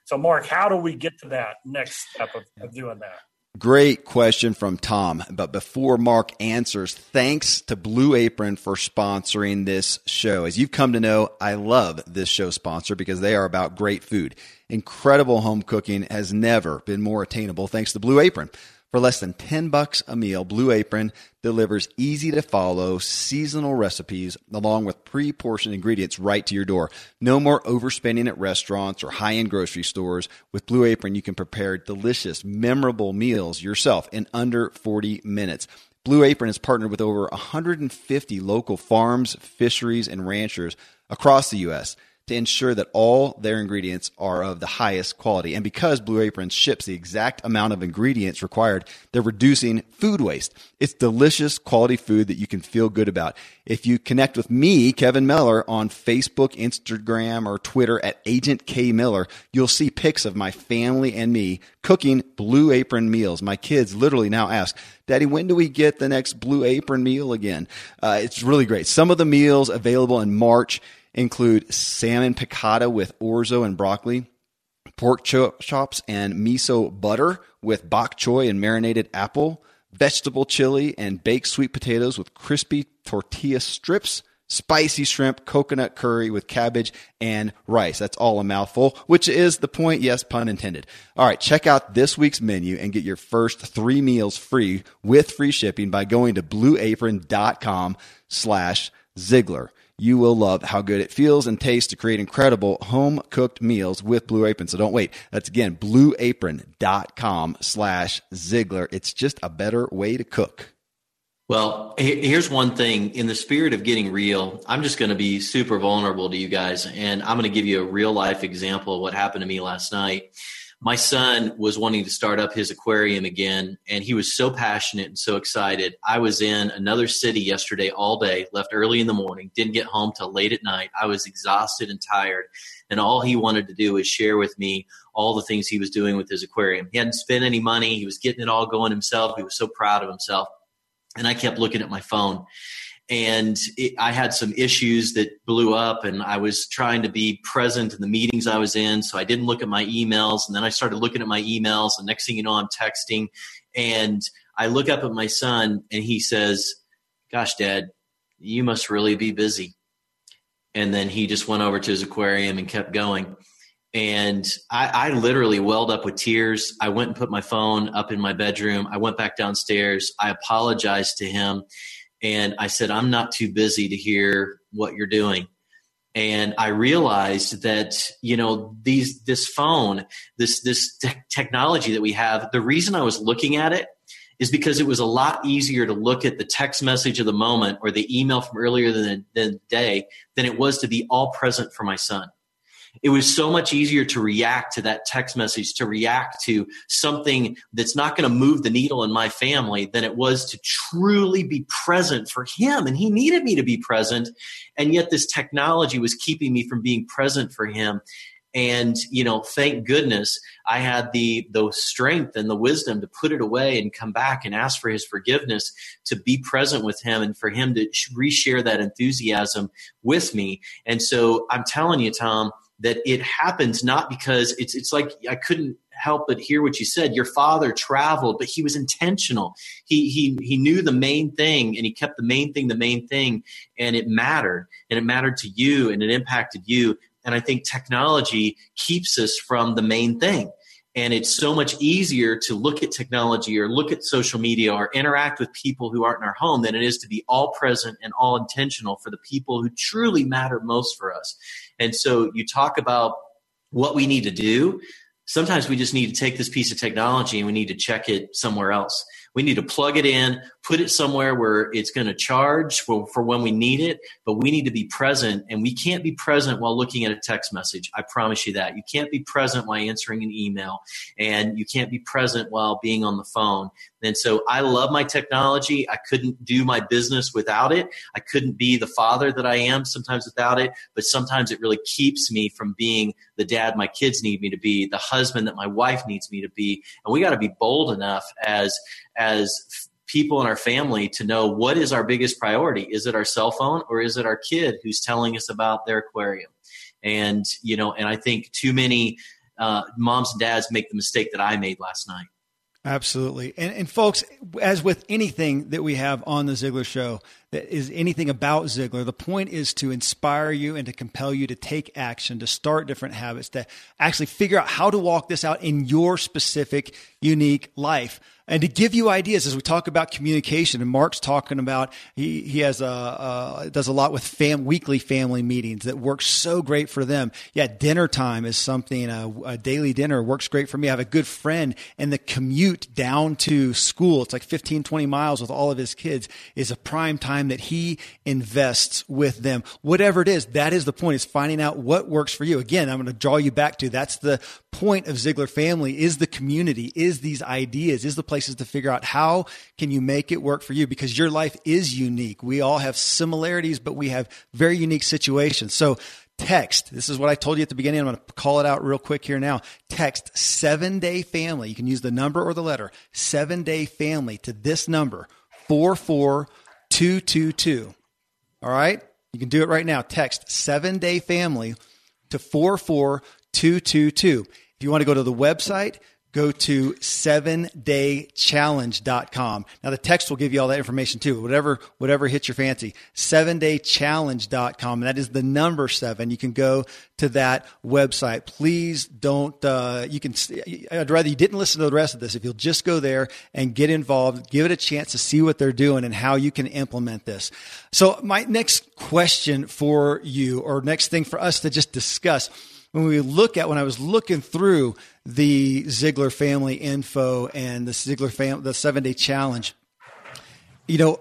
so mark how do we get to that next step of, of doing that Great question from Tom. But before Mark answers, thanks to Blue Apron for sponsoring this show. As you've come to know, I love this show sponsor because they are about great food. Incredible home cooking has never been more attainable thanks to Blue Apron. For less than 10 bucks a meal, Blue Apron delivers easy to follow seasonal recipes along with pre-portioned ingredients right to your door. No more overspending at restaurants or high-end grocery stores. With Blue Apron, you can prepare delicious, memorable meals yourself in under 40 minutes. Blue Apron has partnered with over 150 local farms, fisheries, and ranchers across the U.S to ensure that all their ingredients are of the highest quality. And because Blue Apron ships the exact amount of ingredients required, they're reducing food waste. It's delicious quality food that you can feel good about. If you connect with me, Kevin Miller, on Facebook, Instagram, or Twitter at Agent K Miller, you'll see pics of my family and me cooking Blue Apron meals. My kids literally now ask, Daddy, when do we get the next Blue Apron meal again? Uh, it's really great. Some of the meals available in March include salmon piccata with orzo and broccoli, pork chops and miso butter with bok choy and marinated apple, vegetable chili and baked sweet potatoes with crispy tortilla strips, spicy shrimp, coconut curry with cabbage and rice. That's all a mouthful, which is the point. Yes, pun intended. All right. Check out this week's menu and get your first three meals free with free shipping by going to blueapron.com slash Ziglar you will love how good it feels and tastes to create incredible home cooked meals with Blue Apron. So don't wait. That's again, blueapron.com slash Ziglar. It's just a better way to cook. Well, here's one thing in the spirit of getting real, I'm just going to be super vulnerable to you guys. And I'm going to give you a real life example of what happened to me last night my son was wanting to start up his aquarium again and he was so passionate and so excited. I was in another city yesterday all day left early in the morning didn't get home till late at night. I was exhausted and tired and all he wanted to do was share with me all the things he was doing with his aquarium. He hadn't spent any money. He was getting it all going himself. He was so proud of himself and i kept looking at my phone and it, I had some issues that blew up, and I was trying to be present in the meetings I was in, so I didn't look at my emails. And then I started looking at my emails, and next thing you know, I'm texting, and I look up at my son, and he says, "Gosh, Dad, you must really be busy." And then he just went over to his aquarium and kept going. And I, I literally welled up with tears. I went and put my phone up in my bedroom. I went back downstairs. I apologized to him and I said, I'm not too busy to hear what you're doing. And I realized that, you know, these, this phone, this, this te- technology that we have, the reason I was looking at it is because it was a lot easier to look at the text message of the moment or the email from earlier than the day than it was to be all present for my son it was so much easier to react to that text message, to react to something that's not going to move the needle in my family than it was to truly be present for him. And he needed me to be present. And yet this technology was keeping me from being present for him. And, you know, thank goodness I had the, the strength and the wisdom to put it away and come back and ask for his forgiveness, to be present with him and for him to reshare that enthusiasm with me. And so I'm telling you, Tom, that it happens not because it's it's like I couldn't help but hear what you said. Your father traveled, but he was intentional. He he he knew the main thing, and he kept the main thing the main thing, and it mattered, and it mattered to you, and it impacted you. And I think technology keeps us from the main thing. And it's so much easier to look at technology or look at social media or interact with people who aren't in our home than it is to be all present and all intentional for the people who truly matter most for us. And so you talk about what we need to do. Sometimes we just need to take this piece of technology and we need to check it somewhere else. We need to plug it in, put it somewhere where it's going to charge for, for when we need it, but we need to be present. And we can't be present while looking at a text message. I promise you that. You can't be present while answering an email, and you can't be present while being on the phone. And so I love my technology. I couldn't do my business without it. I couldn't be the father that I am sometimes without it, but sometimes it really keeps me from being the dad my kids need me to be, the husband that my wife needs me to be. And we got to be bold enough as as people in our family to know what is our biggest priority. Is it our cell phone or is it our kid who's telling us about their aquarium? And you know, and I think too many uh, moms and dads make the mistake that I made last night. Absolutely. And, and folks, as with anything that we have on the Ziglar show, that is anything about Ziglar, the point is to inspire you and to compel you to take action, to start different habits, to actually figure out how to walk this out in your specific, unique life and to give you ideas as we talk about communication. And Mark's talking about he he has a, does a lot with fam weekly family meetings that works so great for them. Yeah, dinner time is something a, a daily dinner works great for me. I have a good friend, and the commute down to school it's like 15, 20 miles with all of his kids is a prime time that he invests with them. Whatever it is, that is the point. Is finding out what works for you. Again, I'm going to draw you back to that's the point of Ziglar Family is the community, is these ideas, is the places to figure out how can you make it work for you because your life is unique. We all have similarities, but we have very unique situations. So text. This is what I told you at the beginning. I'm going to call it out real quick here now. Text seven day family. You can use the number or the letter seven day family to this number 44222. All right. You can do it right now. Text seven day family to 44222. If you want to go to the website, go to 7daychallenge.com. Now the text will give you all that information too. Whatever whatever hits your fancy. 7daychallenge.com. And that is the number 7. You can go to that website. Please don't uh, you can I'd rather you didn't listen to the rest of this. If you'll just go there and get involved, give it a chance to see what they're doing and how you can implement this. So my next question for you or next thing for us to just discuss when we look at when I was looking through the Ziglar family info and the Ziglar fam- the seven day challenge, you know,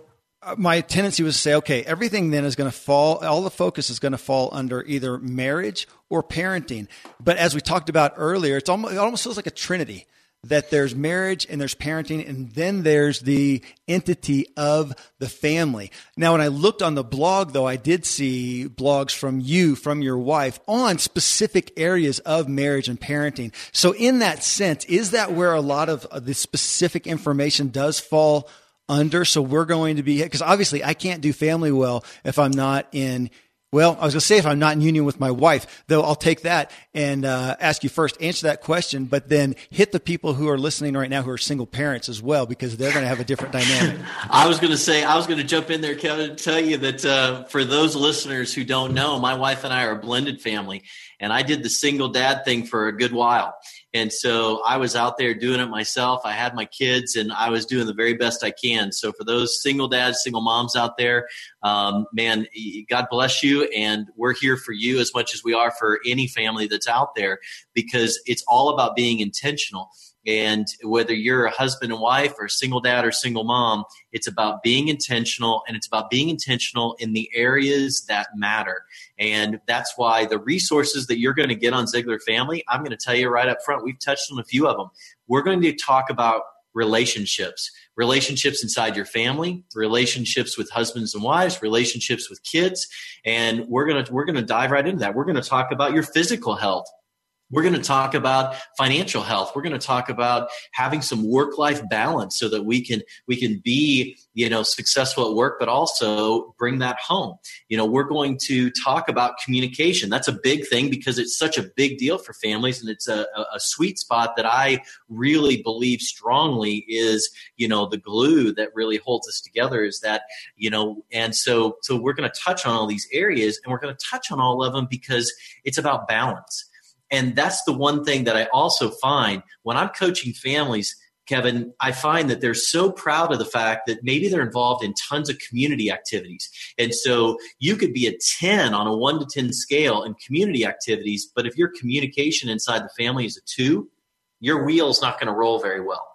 my tendency was to say, okay, everything then is going to fall, all the focus is going to fall under either marriage or parenting. But as we talked about earlier, it's almost, it almost feels like a trinity that there's marriage and there's parenting and then there's the entity of the family. Now, when I looked on the blog, though, I did see blogs from you, from your wife on specific areas of marriage and parenting. So in that sense, is that where a lot of the specific information does fall under? So we're going to be, because obviously I can't do family well if I'm not in well, I was going to say if I'm not in union with my wife, though I'll take that and uh, ask you first, answer that question, but then hit the people who are listening right now who are single parents as well, because they're going to have a different dynamic. *laughs* I was going to say, I was going to jump in there, Kevin, and tell you that uh, for those listeners who don't know, my wife and I are a blended family, and I did the single dad thing for a good while. And so I was out there doing it myself. I had my kids and I was doing the very best I can. So for those single dads, single moms out there, um, man, God bless you. And we're here for you as much as we are for any family that's out there because it's all about being intentional. And whether you're a husband and wife or a single dad or single mom, it's about being intentional and it's about being intentional in the areas that matter. And that's why the resources that you're going to get on Ziglar Family, I'm going to tell you right up front, we've touched on a few of them. We're going to talk about relationships relationships inside your family relationships with husbands and wives relationships with kids and we're going to we're going to dive right into that we're going to talk about your physical health we're going to talk about financial health. We're going to talk about having some work life balance so that we can we can be you know successful at work but also bring that home. You know we're going to talk about communication. That's a big thing because it's such a big deal for families and it's a, a sweet spot that i really believe strongly is you know the glue that really holds us together is that you know and so so we're going to touch on all these areas and we're going to touch on all of them because it's about balance and that's the one thing that I also find when I'm coaching families, Kevin, I find that they're so proud of the fact that maybe they're involved in tons of community activities. And so you could be a 10 on a 1 to 10 scale in community activities, but if your communication inside the family is a 2, your wheel's not going to roll very well.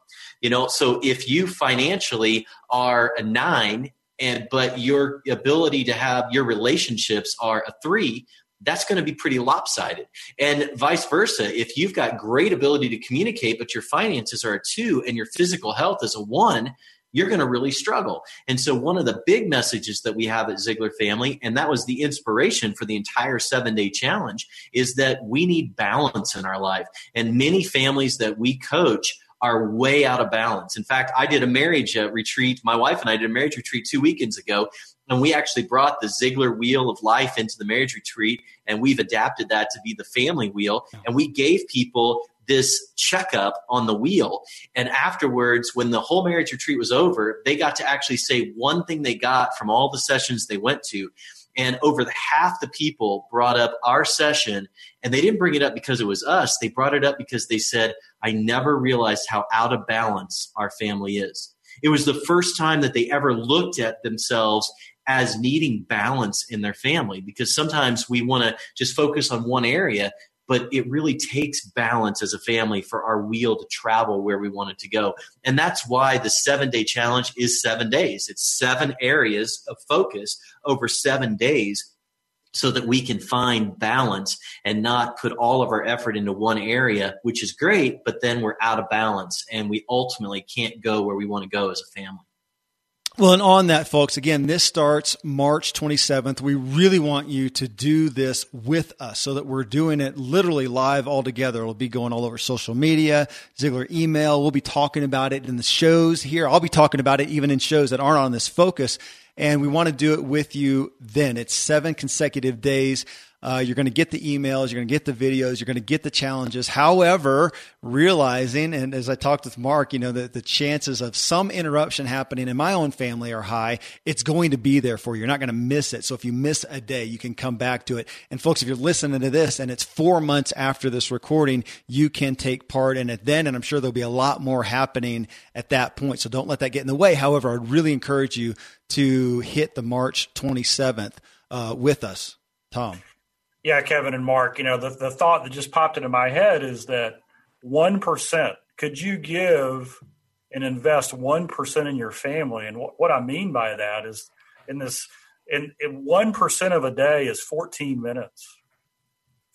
You know, so if you financially are a 9 and but your ability to have your relationships are a 3, that's going to be pretty lopsided. And vice versa. If you've got great ability to communicate, but your finances are a two and your physical health is a one, you're going to really struggle. And so, one of the big messages that we have at Ziglar Family, and that was the inspiration for the entire seven day challenge, is that we need balance in our life. And many families that we coach are way out of balance. In fact, I did a marriage uh, retreat. My wife and I did a marriage retreat two weekends ago, and we actually brought the Ziglar wheel of life into the marriage retreat, and we've adapted that to be the family wheel. And we gave people this checkup on the wheel. And afterwards, when the whole marriage retreat was over, they got to actually say one thing they got from all the sessions they went to. And over the half the people brought up our session, and they didn't bring it up because it was us. They brought it up because they said, I never realized how out of balance our family is. It was the first time that they ever looked at themselves as needing balance in their family because sometimes we want to just focus on one area but it really takes balance as a family for our wheel to travel where we want it to go. And that's why the seven day challenge is seven days. It's seven areas of focus over seven days so that we can find balance and not put all of our effort into one area, which is great, but then we're out of balance and we ultimately can't go where we want to go as a family. Well, and on that, folks, again, this starts March 27th. We really want you to do this with us so that we're doing it literally live all together. It'll be going all over social media, Ziglar email. We'll be talking about it in the shows here. I'll be talking about it even in shows that aren't on this focus. And we want to do it with you then. It's seven consecutive days. Uh, you're going to get the emails, you're going to get the videos, you're going to get the challenges. However, realizing, and as I talked with Mark, you know, that the chances of some interruption happening in my own family are high. It's going to be there for you. You're not going to miss it. So if you miss a day, you can come back to it. And folks, if you're listening to this and it's four months after this recording, you can take part in it then. And I'm sure there'll be a lot more happening at that point. So don't let that get in the way. However, I'd really encourage you to hit the March 27th uh, with us. Tom. Yeah, Kevin and Mark, you know, the, the thought that just popped into my head is that 1%, could you give and invest 1% in your family? And what, what I mean by that is in this, in, in 1% of a day is 14 minutes.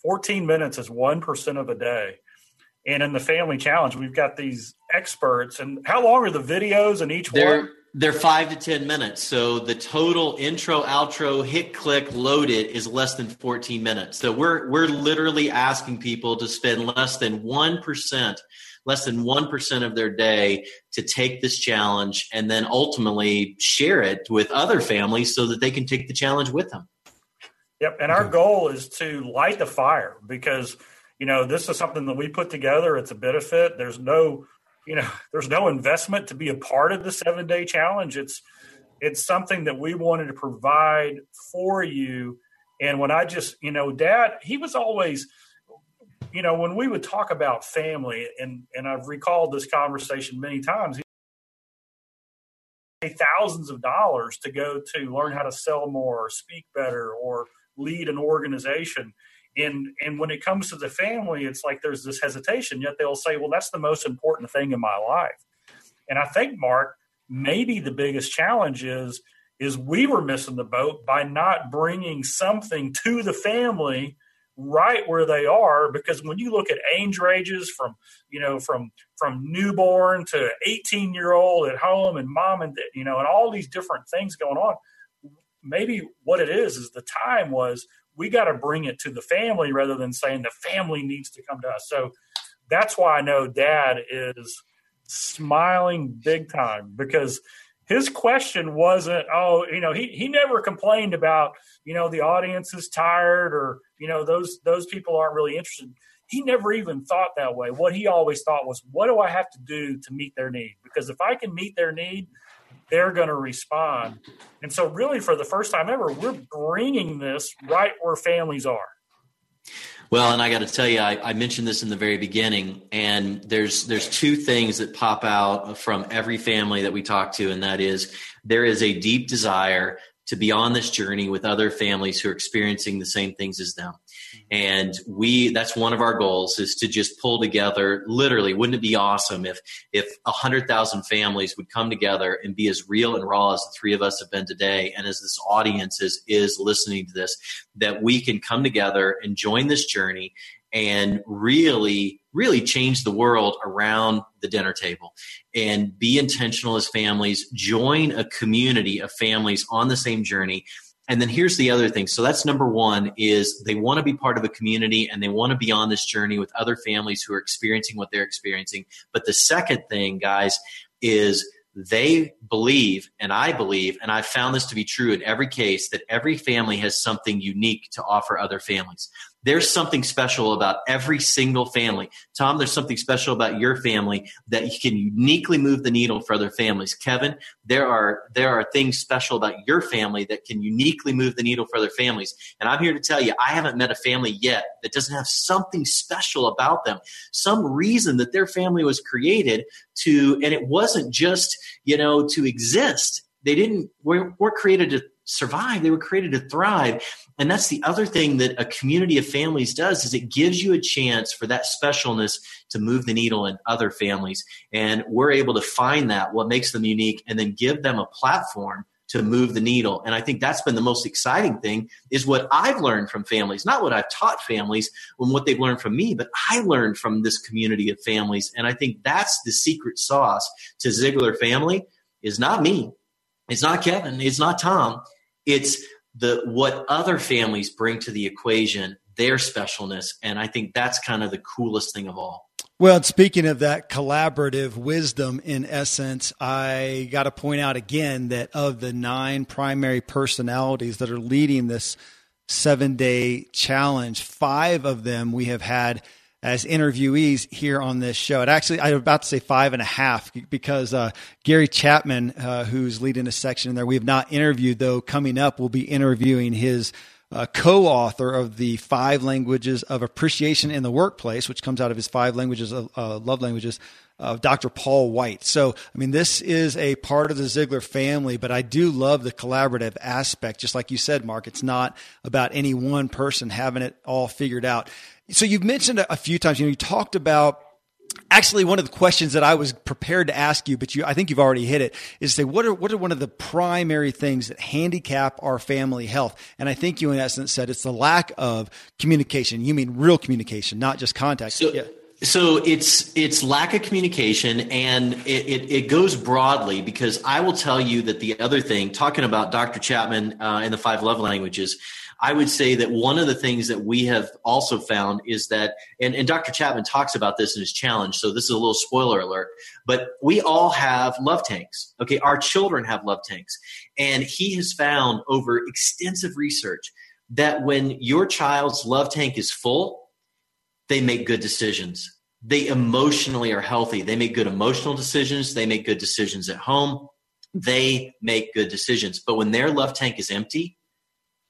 14 minutes is 1% of a day. And in the family challenge, we've got these experts. And how long are the videos in each They're, one? They're five to 10 minutes. So the total intro, outro, hit, click, load it is less than 14 minutes. So we're, we're literally asking people to spend less than 1%, less than 1% of their day to take this challenge and then ultimately share it with other families so that they can take the challenge with them. Yep. And our goal is to light the fire because, you know, this is something that we put together. It's a benefit. There's no you know, there's no investment to be a part of the seven day challenge. It's it's something that we wanted to provide for you. And when I just, you know, dad, he was always, you know, when we would talk about family, and and I've recalled this conversation many times. Thousands of dollars to go to learn how to sell more, or speak better, or lead an organization and and when it comes to the family it's like there's this hesitation yet they'll say well that's the most important thing in my life. And i think mark maybe the biggest challenge is is we were missing the boat by not bringing something to the family right where they are because when you look at age ranges from you know from from newborn to 18 year old at home and mom and you know and all these different things going on maybe what it is is the time was we got to bring it to the family rather than saying the family needs to come to us. So that's why I know dad is smiling big time because his question wasn't, oh, you know, he, he never complained about, you know, the audience is tired or, you know, those those people aren't really interested. He never even thought that way. What he always thought was, what do I have to do to meet their need? Because if I can meet their need, they're going to respond. And so, really, for the first time ever, we're bringing this right where families are. Well, and I got to tell you, I, I, mentioned this in the very beginning, and there's there's two things that pop out from every family that we talk to, and that is there is a deep desire to be on this journey with other families who are experiencing the same things as them Mm-hmm. and we that's one of our goals is to just pull together literally wouldn't it be awesome if if a hundred thousand families would come together and be as real and raw as the three of us have been today and as this audience is is listening to this that we can come together and join this journey and really really change the world around the dinner table. And be intentional as families. Join a community of families on the same journey and then here's the other thing. So that's number one is they want to be part of a community and they want to be on this journey with other families who are experiencing what they're experiencing. But the second thing, guys, is they believe, and I believe, and I've found this to be true in every case, that every family has something unique to offer other families. There's something special about every single family. Tom, there's something special about your family that you can uniquely move the needle for other families. Kevin, there are there are things special about your family that can uniquely move the needle for other families. And I'm here to tell you, I haven't met a family yet that doesn't have something special about them, some reason that their family was created to, and it wasn't just you know to exist. They didn't we're, we're created to survive. They were created to thrive. And that's the other thing that a community of families does is it gives you a chance for that specialness to move the needle in other families. And we're able to find that what makes them unique and then give them a platform to move the needle. And i think that's been the most exciting thing is what i've learned from families not what i've taught families and what they've learned from me but i learned from this community of families. And i think that's the secret sauce to ziglar family is not me. It's not kevin. It's not tom it's the what other families bring to the equation, their specialness, and I think that's kind of the coolest thing of all. Well, speaking of that collaborative wisdom, in essence, I got to point out again that of the nine primary personalities that are leading this seven day challenge, five of them we have had as interviewees here on this show. It actually, I'm about to say five and a half because uh, Gary Chapman, uh, who's leading a section in there, we have not interviewed, though coming up, we'll be interviewing his uh, co author of the Five Languages of Appreciation in the Workplace, which comes out of his Five Languages of uh, Love Languages. Of Dr. Paul White. So, I mean, this is a part of the Ziglar family, but I do love the collaborative aspect. Just like you said, Mark, it's not about any one person having it all figured out. So you've mentioned a few times, you know, you talked about actually one of the questions that I was prepared to ask you, but you, I think you've already hit it, is say, what are, what are one of the primary things that handicap our family health? And I think you in essence said it's the lack of communication. You mean real communication, not just contact. So, yeah. So it's it's lack of communication, and it, it, it, goes broadly because I will tell you that the other thing, talking about Dr. Chapman uh, in the five love languages, I would say that one of the things that we have also found is that, and, and Dr. Chapman talks about this in his challenge, so this is a little spoiler alert, but we all have love tanks. Okay, our children have love tanks. And he has found over extensive research that when your child's love tank is full, they make good decisions. They emotionally are healthy. They make good emotional decisions. They make good decisions at home. They make good decisions. But when their love tank is empty,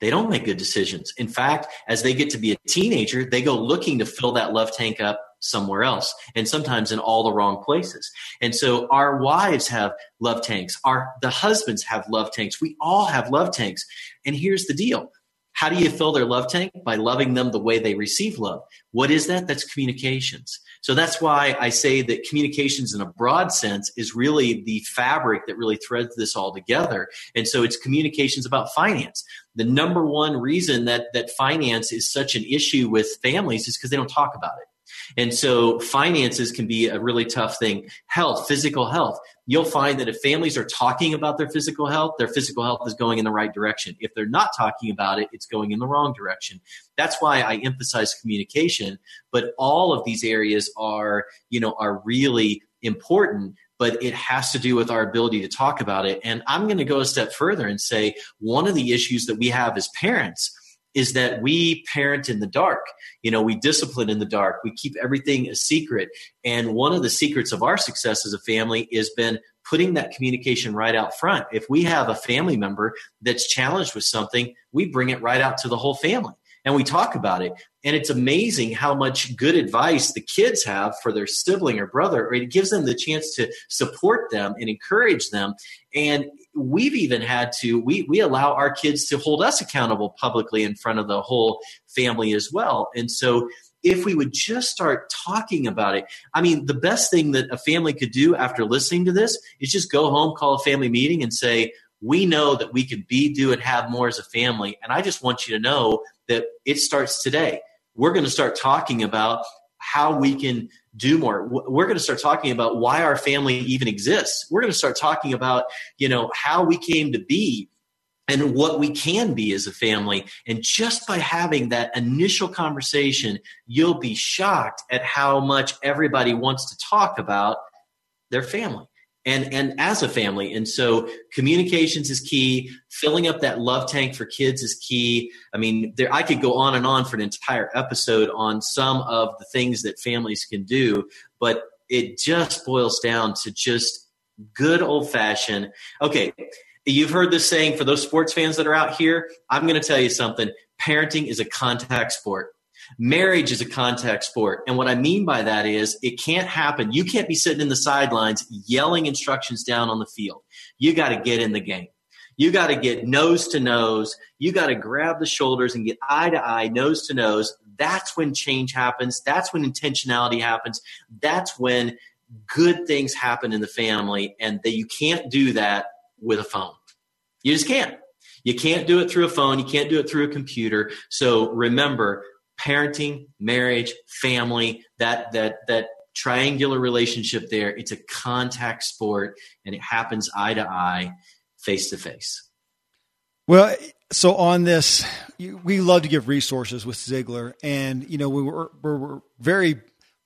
they don't make good decisions. In fact, as they get to be a teenager, they go looking to fill that love tank up somewhere else and sometimes in all the wrong places. And so our wives have love tanks. Our the husbands have love tanks. We all have love tanks. And here's the deal. How do you fill their love tank? By loving them the way they receive love. What is that? That's communications. So that's why I say that communications in a broad sense is really the fabric that really threads this all together. And so it's communications about finance. The number one reason that, that finance is such an issue with families is because they don't talk about it. And so finances can be a really tough thing. Health, physical health. You'll find that if families are talking about their physical health, their physical health is going in the right direction. If they're not talking about it, it's going in the wrong direction. That's why I emphasize communication. But all of these areas are, you know, are really important but it has to do with our ability to talk about it. And I'm going to go a step further and say one of the issues that we have as parents is that we parent in the dark. You know, we discipline in the dark. We keep everything a secret. And one of the secrets of our success as a family has been putting that communication right out front. If we have a family member that's challenged with something, we bring it right out to the whole family and we talk about it. And it's amazing how much good advice the kids have for their sibling or brother, or it gives them the chance to support them and encourage them. And we've even had to, we, we allow our kids to hold us accountable publicly in front of the whole family as well. And so, if we would just start talking about it. I mean, the best thing that a family could do after listening to this is just go home, call a family meeting, and say, We know that we can be, do, and have more as a family. And I just want you to know that it starts today. We're going to start talking about how we can do more. We're going to start talking about why our family even exists. We're going to start talking about, you know, how we came to be and what we can be as a family. And just by having that initial conversation, you'll be shocked at how much everybody wants to talk about their family and and as a family. And so communications is key. Filling up that love tank for kids is key. I mean there i could go on and on for an entire episode on some of the things that families can do but it just boils down to just good old fashioned okay you've heard this saying for those sports fans that are out here i'm going to tell you something. Parenting is a contact sport Marriage is a contact sport. And what I mean by that is it can't happen. You can't be sitting in the sidelines yelling instructions down on the field. You got to get in the game. You got to get nose to nose. You got to grab the shoulders and get eye to eye, nose to nose. That's when change happens. That's when intentionality happens. That's when good things happen in the family. And that you can't do that with a phone. You just can't. You can't do it through a phone. You can't do it through a computer. So remember, parenting, marriage, family, that that that triangular relationship there, it's a contact sport and it happens eye to eye, face to face. Well, so on this, we love to give resources with Ziglar, and you know we were, we're very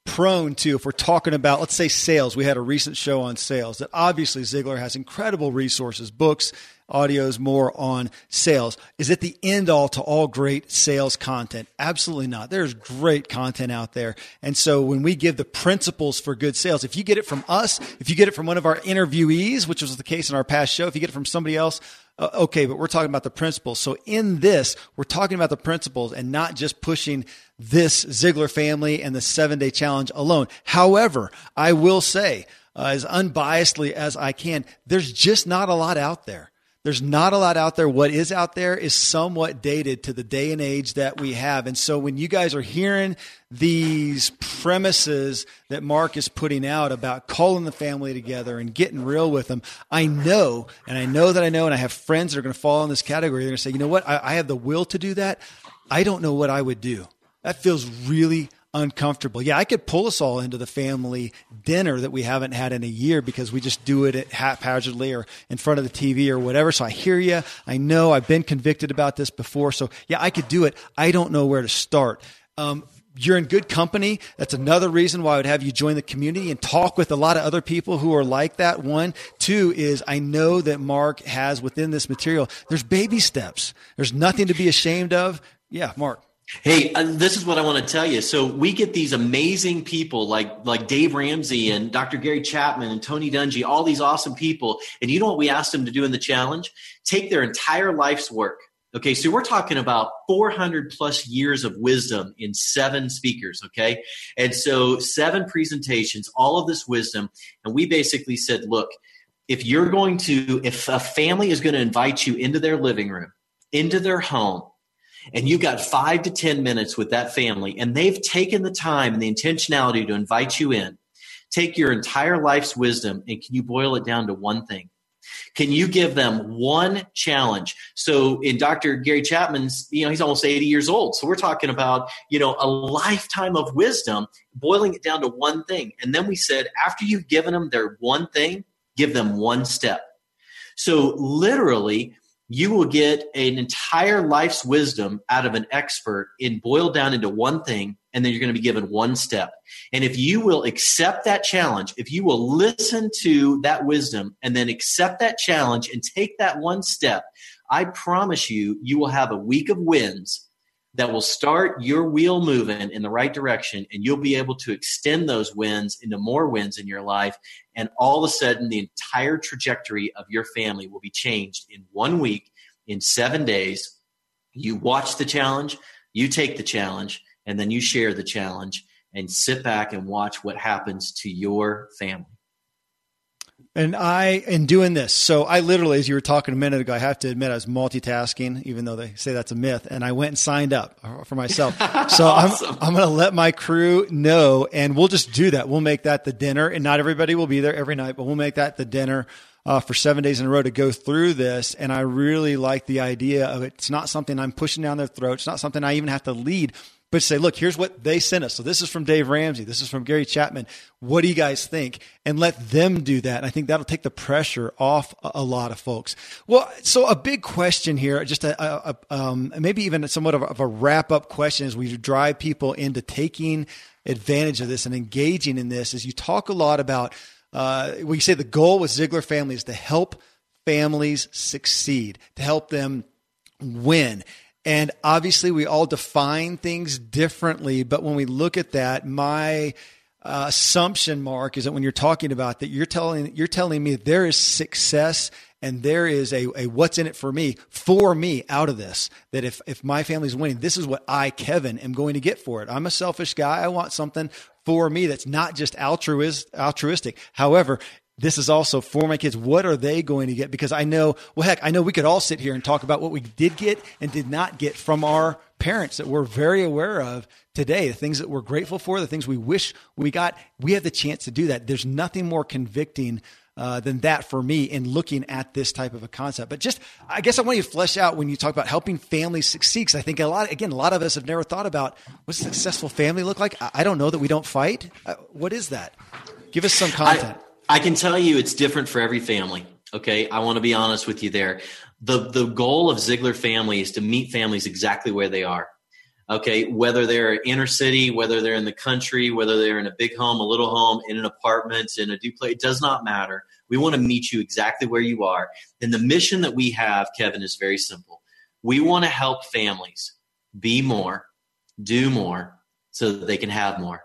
prone to if we're talking about let's say sales we had a recent show on sales that obviously ziglar has incredible resources books audios more on sales is it the end all to all great sales content absolutely not there's great content out there and so when we give the principles for good sales if you get it from us if you get it from one of our interviewees which was the case in our past show if you get it from somebody else uh, okay, but we're talking about the principles. So in this, we're talking about the principles and not just pushing this Ziglar family and the seven day challenge alone. However, I will say, uh, as unbiasedly as I can, there's just not a lot out there. There's not a lot out there. What is out there is somewhat dated to the day and age that we have. And so when you guys are hearing these premises that Mark is putting out about calling the family together and getting real with them, I know, and I know that I know, and I have friends that are going to fall in this category. They're going to say, you know what? I, I have the will to do that. I don't know what I would do. That feels really uncomfortable. Yeah, I could pull us all into the family dinner that we haven't had in a year because we just do it haphazardly or in front of the TV or whatever. So I hear you. I know I've been convicted about this before. So yeah, I could do it. I don't know where to start. Um, you're in good company. That's another reason why I would have you join the community and talk with a lot of other people who are like that. One, two is I know that Mark has within this material, there's baby steps. There's nothing to be ashamed of. Yeah, Mark. Hey, uh, this is what I want to tell you. So we get these amazing people like like Dave Ramsey and Dr. Gary Chapman and Tony Dungy, all these awesome people. And you know what we asked them to do in the challenge? Take their entire life's work. Okay, so we're talking about 400 plus years of wisdom in seven speakers. Okay, and so seven presentations, all of this wisdom, and we basically said, look, if you're going to, if a family is going to invite you into their living room, into their home and you've got five to 10 minutes with that family, and they've taken the time and the intentionality to invite you in, take your entire life's wisdom and can you boil it down to one thing? Can you give them one challenge? So in Dr. Gary Chapman's, you know, he's almost 80 years old. So we're talking about, you know, a lifetime of wisdom, boiling it down to one thing. And then we said, after you've given them their one thing, give them one step. So literally, you will get an entire life's wisdom out of an expert in boiled down into one thing and then you're going to be given one step. And if you will accept that challenge if you will listen to that wisdom and then accept that challenge and take that one step i promise you you will have a week of wins that will start your wheel moving in the right direction and you'll be able to extend those wins into more wins in your life. And all of a sudden the entire trajectory of your family will be changed in one week in 7 days. You watch the challenge you take the challenge and then you share the challenge and sit back and watch what happens to your family and I, in doing this, so I literally, as you were talking a minute ago, I have to admit I was multitasking, even though they say that's a myth. And I went and signed up for myself. *laughs* So awesome. I'm, I'm going to let my crew know, and we'll just do that. We'll make that the dinner, and not everybody will be there every night, but we'll make that the dinner. Uh, for seven days in a row to go through this. And I really like the idea of it. It's not something I'm pushing down their throat. It's not something I even have to lead but say, look, here's what they sent us. So this is from Dave Ramsey. This is from Gary Chapman. What do you guys think? And let them do that. And I think that'll take the pressure off a, lot of folks. Well, so a big question here, just a, a, um, maybe even somewhat of a, of a wrap up question as we drive people into taking advantage of this and engaging in this is you talk a lot about, uh, we say the goal with Ziglar family is to help families succeed, to help them win. And obviously, we all define things differently. But when we look at that, my uh, assumption, Mark, is that when you're talking about that, you're telling you're telling me there is success and there is a, a what's in it for me for me out of this. That if if my family's winning, this is what I, Kevin, am going to get for it. I'm a selfish guy. I want something for me that's not just altruist, altruistic. However, this is also for my kids. What are they going to get? Because I know, well, heck, I know we could all sit here and talk about what we did get and did not get from our parents that we're very aware of today, the things that we're grateful for, the things we wish we got. We have the chance to do that. There's nothing more convicting uh, than that for me in looking at this type of a concept. But just, I guess I want you to flesh out when you talk about helping families succeed. Because I think a lot, again, a lot of us have never thought about what a successful family look like. I don't know that we don't fight. Uh, what is that? Give us some content. I- I can tell you it's different for every family. Okay. I want to be honest with you there. The, the goal of Ziglar family is to meet families exactly where they are. Okay. Whether they're inner city, whether they're in the country, whether they're in a big home, a little home, in an apartment, in a duplex, it does not matter. We want to meet you exactly where you are. And the mission that we have, Kevin, is very simple. We want to help families be more, do more, so that they can have more.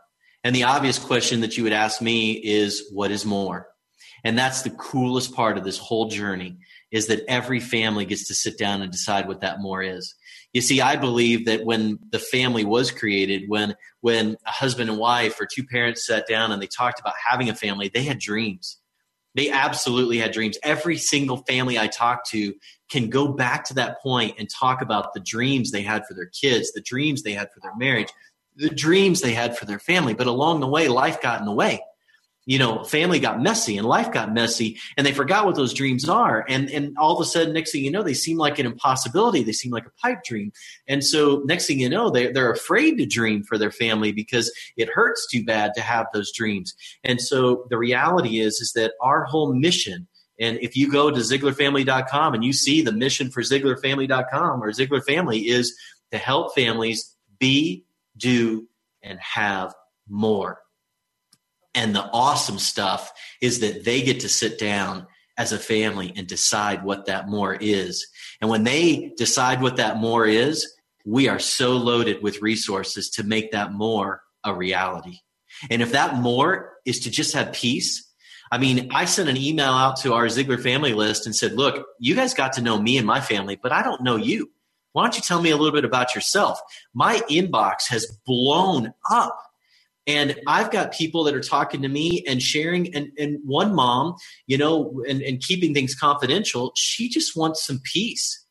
And the obvious question that you would ask me is, what is more? And that's the coolest part of this whole journey is that every family gets to sit down and decide what that more is. You see, I believe that when the family was created, when when a husband and wife or two parents sat down and they talked about having a family, they had dreams. They absolutely had dreams. Every single family I talk to can go back to that point and talk about the dreams they had for their kids, the dreams they had for their marriage, the dreams they had for their family. But along the way, life got in the way. You know, family got messy and life got messy and they forgot what those dreams are. And, and all of a sudden, next thing you know, they seem like an impossibility. They seem like a pipe dream. And so next thing you know, they, they're afraid to dream for their family because it hurts too bad to have those dreams. And so the reality is, is that our whole mission and if you go to ZiglarFamily.com and you see the mission for ZiglarFamily.com or Ziglar Family is to help families be do, and have more. And the awesome stuff is that they get to sit down as a family and decide what that more is. And when they decide what that more is, we are so loaded with resources to make that more a reality. And if that more is to just have peace, I mean, I sent an email out to our Ziglar family list and said, look, you guys got to know me and my family, but I don't know you. Why don't you tell me a little bit about yourself? My inbox has blown up. And I've got people that are talking to me and sharing. And, and one mom, you know, and, and keeping things confidential, she just wants some peace.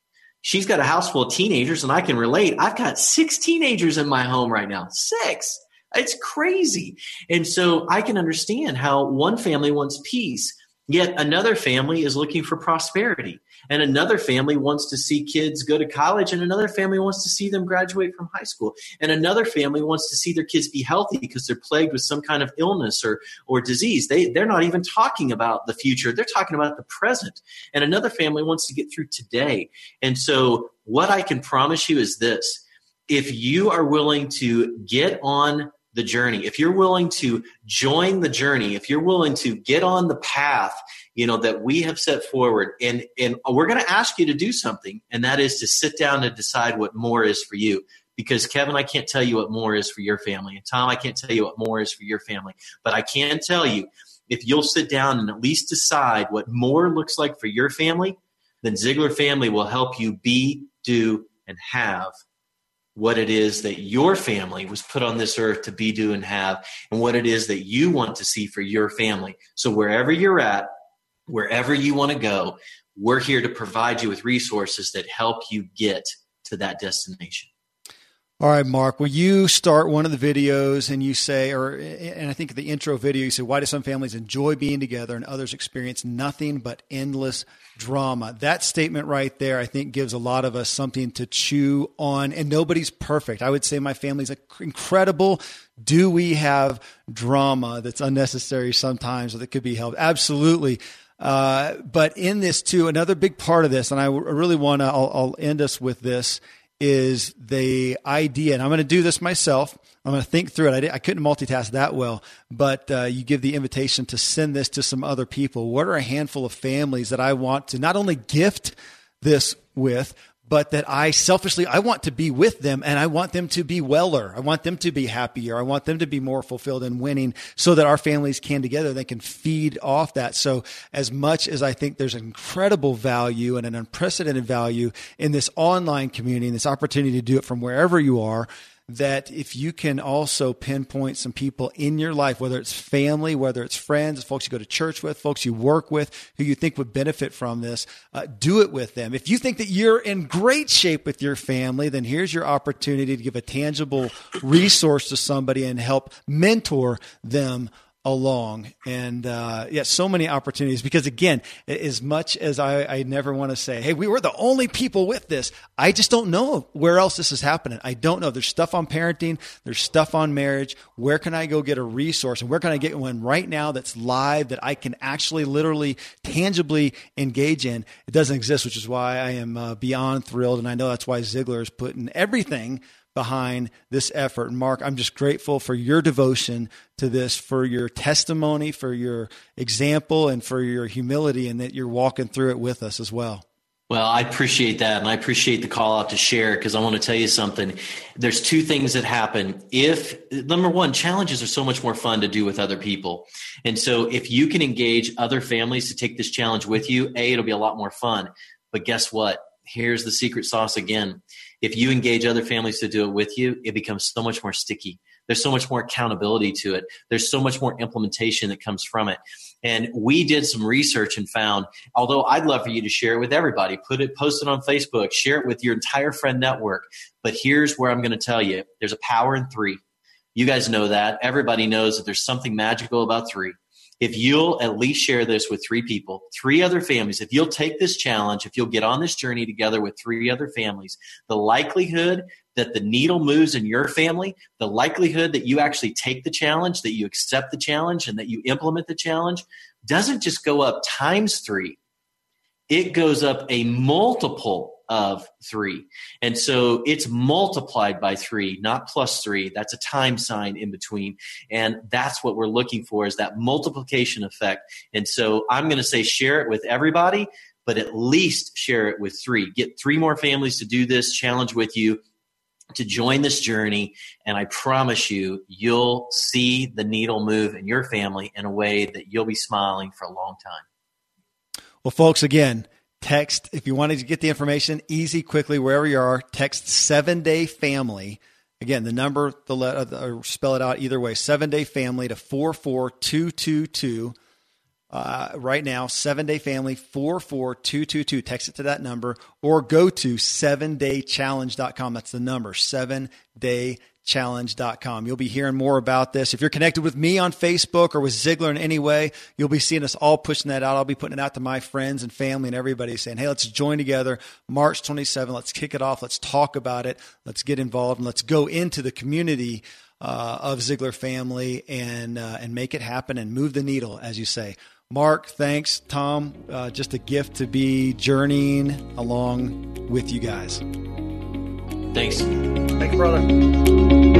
She's got a house full of teenagers, and I can relate. I've got six teenagers in my home right now. Six. It's crazy. And so I can understand how one family wants peace Yet another family is looking for prosperity. And another family wants to see kids go to college. And another family wants to see them graduate from high school. And another family wants to see their kids be healthy because they're plagued with some kind of illness or, or disease. They, they're not even talking about the future. They're talking about the present. And another family wants to get through today. And so what I can promise you is this. If you are willing to get on the journey, if you're willing to join the journey, if you're willing to get on the path, you know, that we have set forward, and, and we're going to ask you to do something, and that is to sit down and decide what more is for you. Because Kevin, I can't tell you what more is for your family. And Tom, I can't tell you what more is for your family. But I can tell you, if you'll sit down and at least decide what more looks like for your family, then Ziglar Family will help you be, do, and have what it is that your family was put on this earth to be, do, and have, and what it is that you want to see for your family. So wherever you're at, wherever you want to go, we're here to provide you with resources that help you get to that destination. All right, Mark, will you start one of the videos and you say, or, and I think the intro video, you say, why do some families enjoy being together and others experience nothing but endless drama? That statement right there, I think gives a lot of us something to chew on and nobody's perfect. I would say my family's incredible. Do we have drama that's unnecessary sometimes or that could be helped? Absolutely. Uh, but in this too, another big part of this, and I really want to, I'll, I'll end us with this is the idea, and I'm going to do this myself. I'm going to think through it. I, I couldn't multitask that well, but uh, you give the invitation to send this to some other people. What are a handful of families that I want to not only gift this with, but that I selfishly, I want to be with them and I want them to be weller. I want them to be happier. I want them to be more fulfilled and winning so that our families can together, they can feed off that. So as much as I think there's incredible value and an unprecedented value in this online community and this opportunity to do it from wherever you are, that if you can also pinpoint some people in your life, whether it's family, whether it's friends, folks you go to church with, folks you work with, who you think would benefit from this, uh, do it with them. If you think that you're in great shape with your family, then here's your opportunity to give a tangible resource to somebody and help mentor them along. And uh, yeah, so many opportunities because again, as much as I, I never want to say, hey, we were the only people with this, I just don't know where else this is happening. I don't know. There's stuff on parenting, there's stuff on marriage. Where can I go get a resource and where can I get one right now that's live that I can actually literally tangibly engage in? It doesn't exist, which is why I am uh, beyond thrilled. And I know that's why Ziglar is putting everything behind this effort. Mark, I'm just grateful for your devotion to this, for your testimony, for your example, and for your humility, and that you're walking through it with us as well. Well, I appreciate that. And I appreciate the call out to share because I want to tell you something. There's two things that happen. If, number one, challenges are so much more fun to do with other people. And so if you can engage other families to take this challenge with you, A, it'll be a lot more fun. But guess what? Here's the secret sauce again if you engage other families to do it with you, it becomes so much more sticky. There's so much more accountability to it. There's so much more implementation that comes from it. And we did some research and found, although I'd love for you to share it with everybody, put it, post it on Facebook, share it with your entire friend network. But here's where I'm going to tell you there's a power in three. You guys know that. Everybody knows that there's something magical about three if you'll at least share this with three people, three other families, if you'll take this challenge, if you'll get on this journey together with three other families, the likelihood that the needle moves in your family, the likelihood that you actually take the challenge, that you accept the challenge, and that you implement the challenge doesn't just go up times three, it goes up a multiple of three. And so it's multiplied by three, not plus three. That's a time sign in between. And that's what we're looking for is that multiplication effect. And so I'm going to say share it with everybody, but at least share it with three. Get three more families to do this challenge with you to join this journey. And I promise you, you'll see the needle move in your family in a way that you'll be smiling for a long time. Well, folks, again, text if you wanted to get the information easy quickly wherever you are text seven day family again the number the letter or spell it out either way seven day family to 44222 uh, right now, seven day family 44222. Text it to that number or go to seven daychallenge.com. That's the number, seven day challenge.com. You'll be hearing more about this. If you're connected with me on Facebook or with Ziglar in any way, you'll be seeing us all pushing that out. I'll be putting it out to my friends and family and everybody saying, hey, let's join together March 27. Let's kick it off. Let's talk about it. Let's get involved and let's go into the community uh, of Ziglar family and, uh, and make it happen and move the needle, as you say. Mark, thanks. Tom, uh, just a gift to be journeying along with you guys. Thanks. Thanks, brother.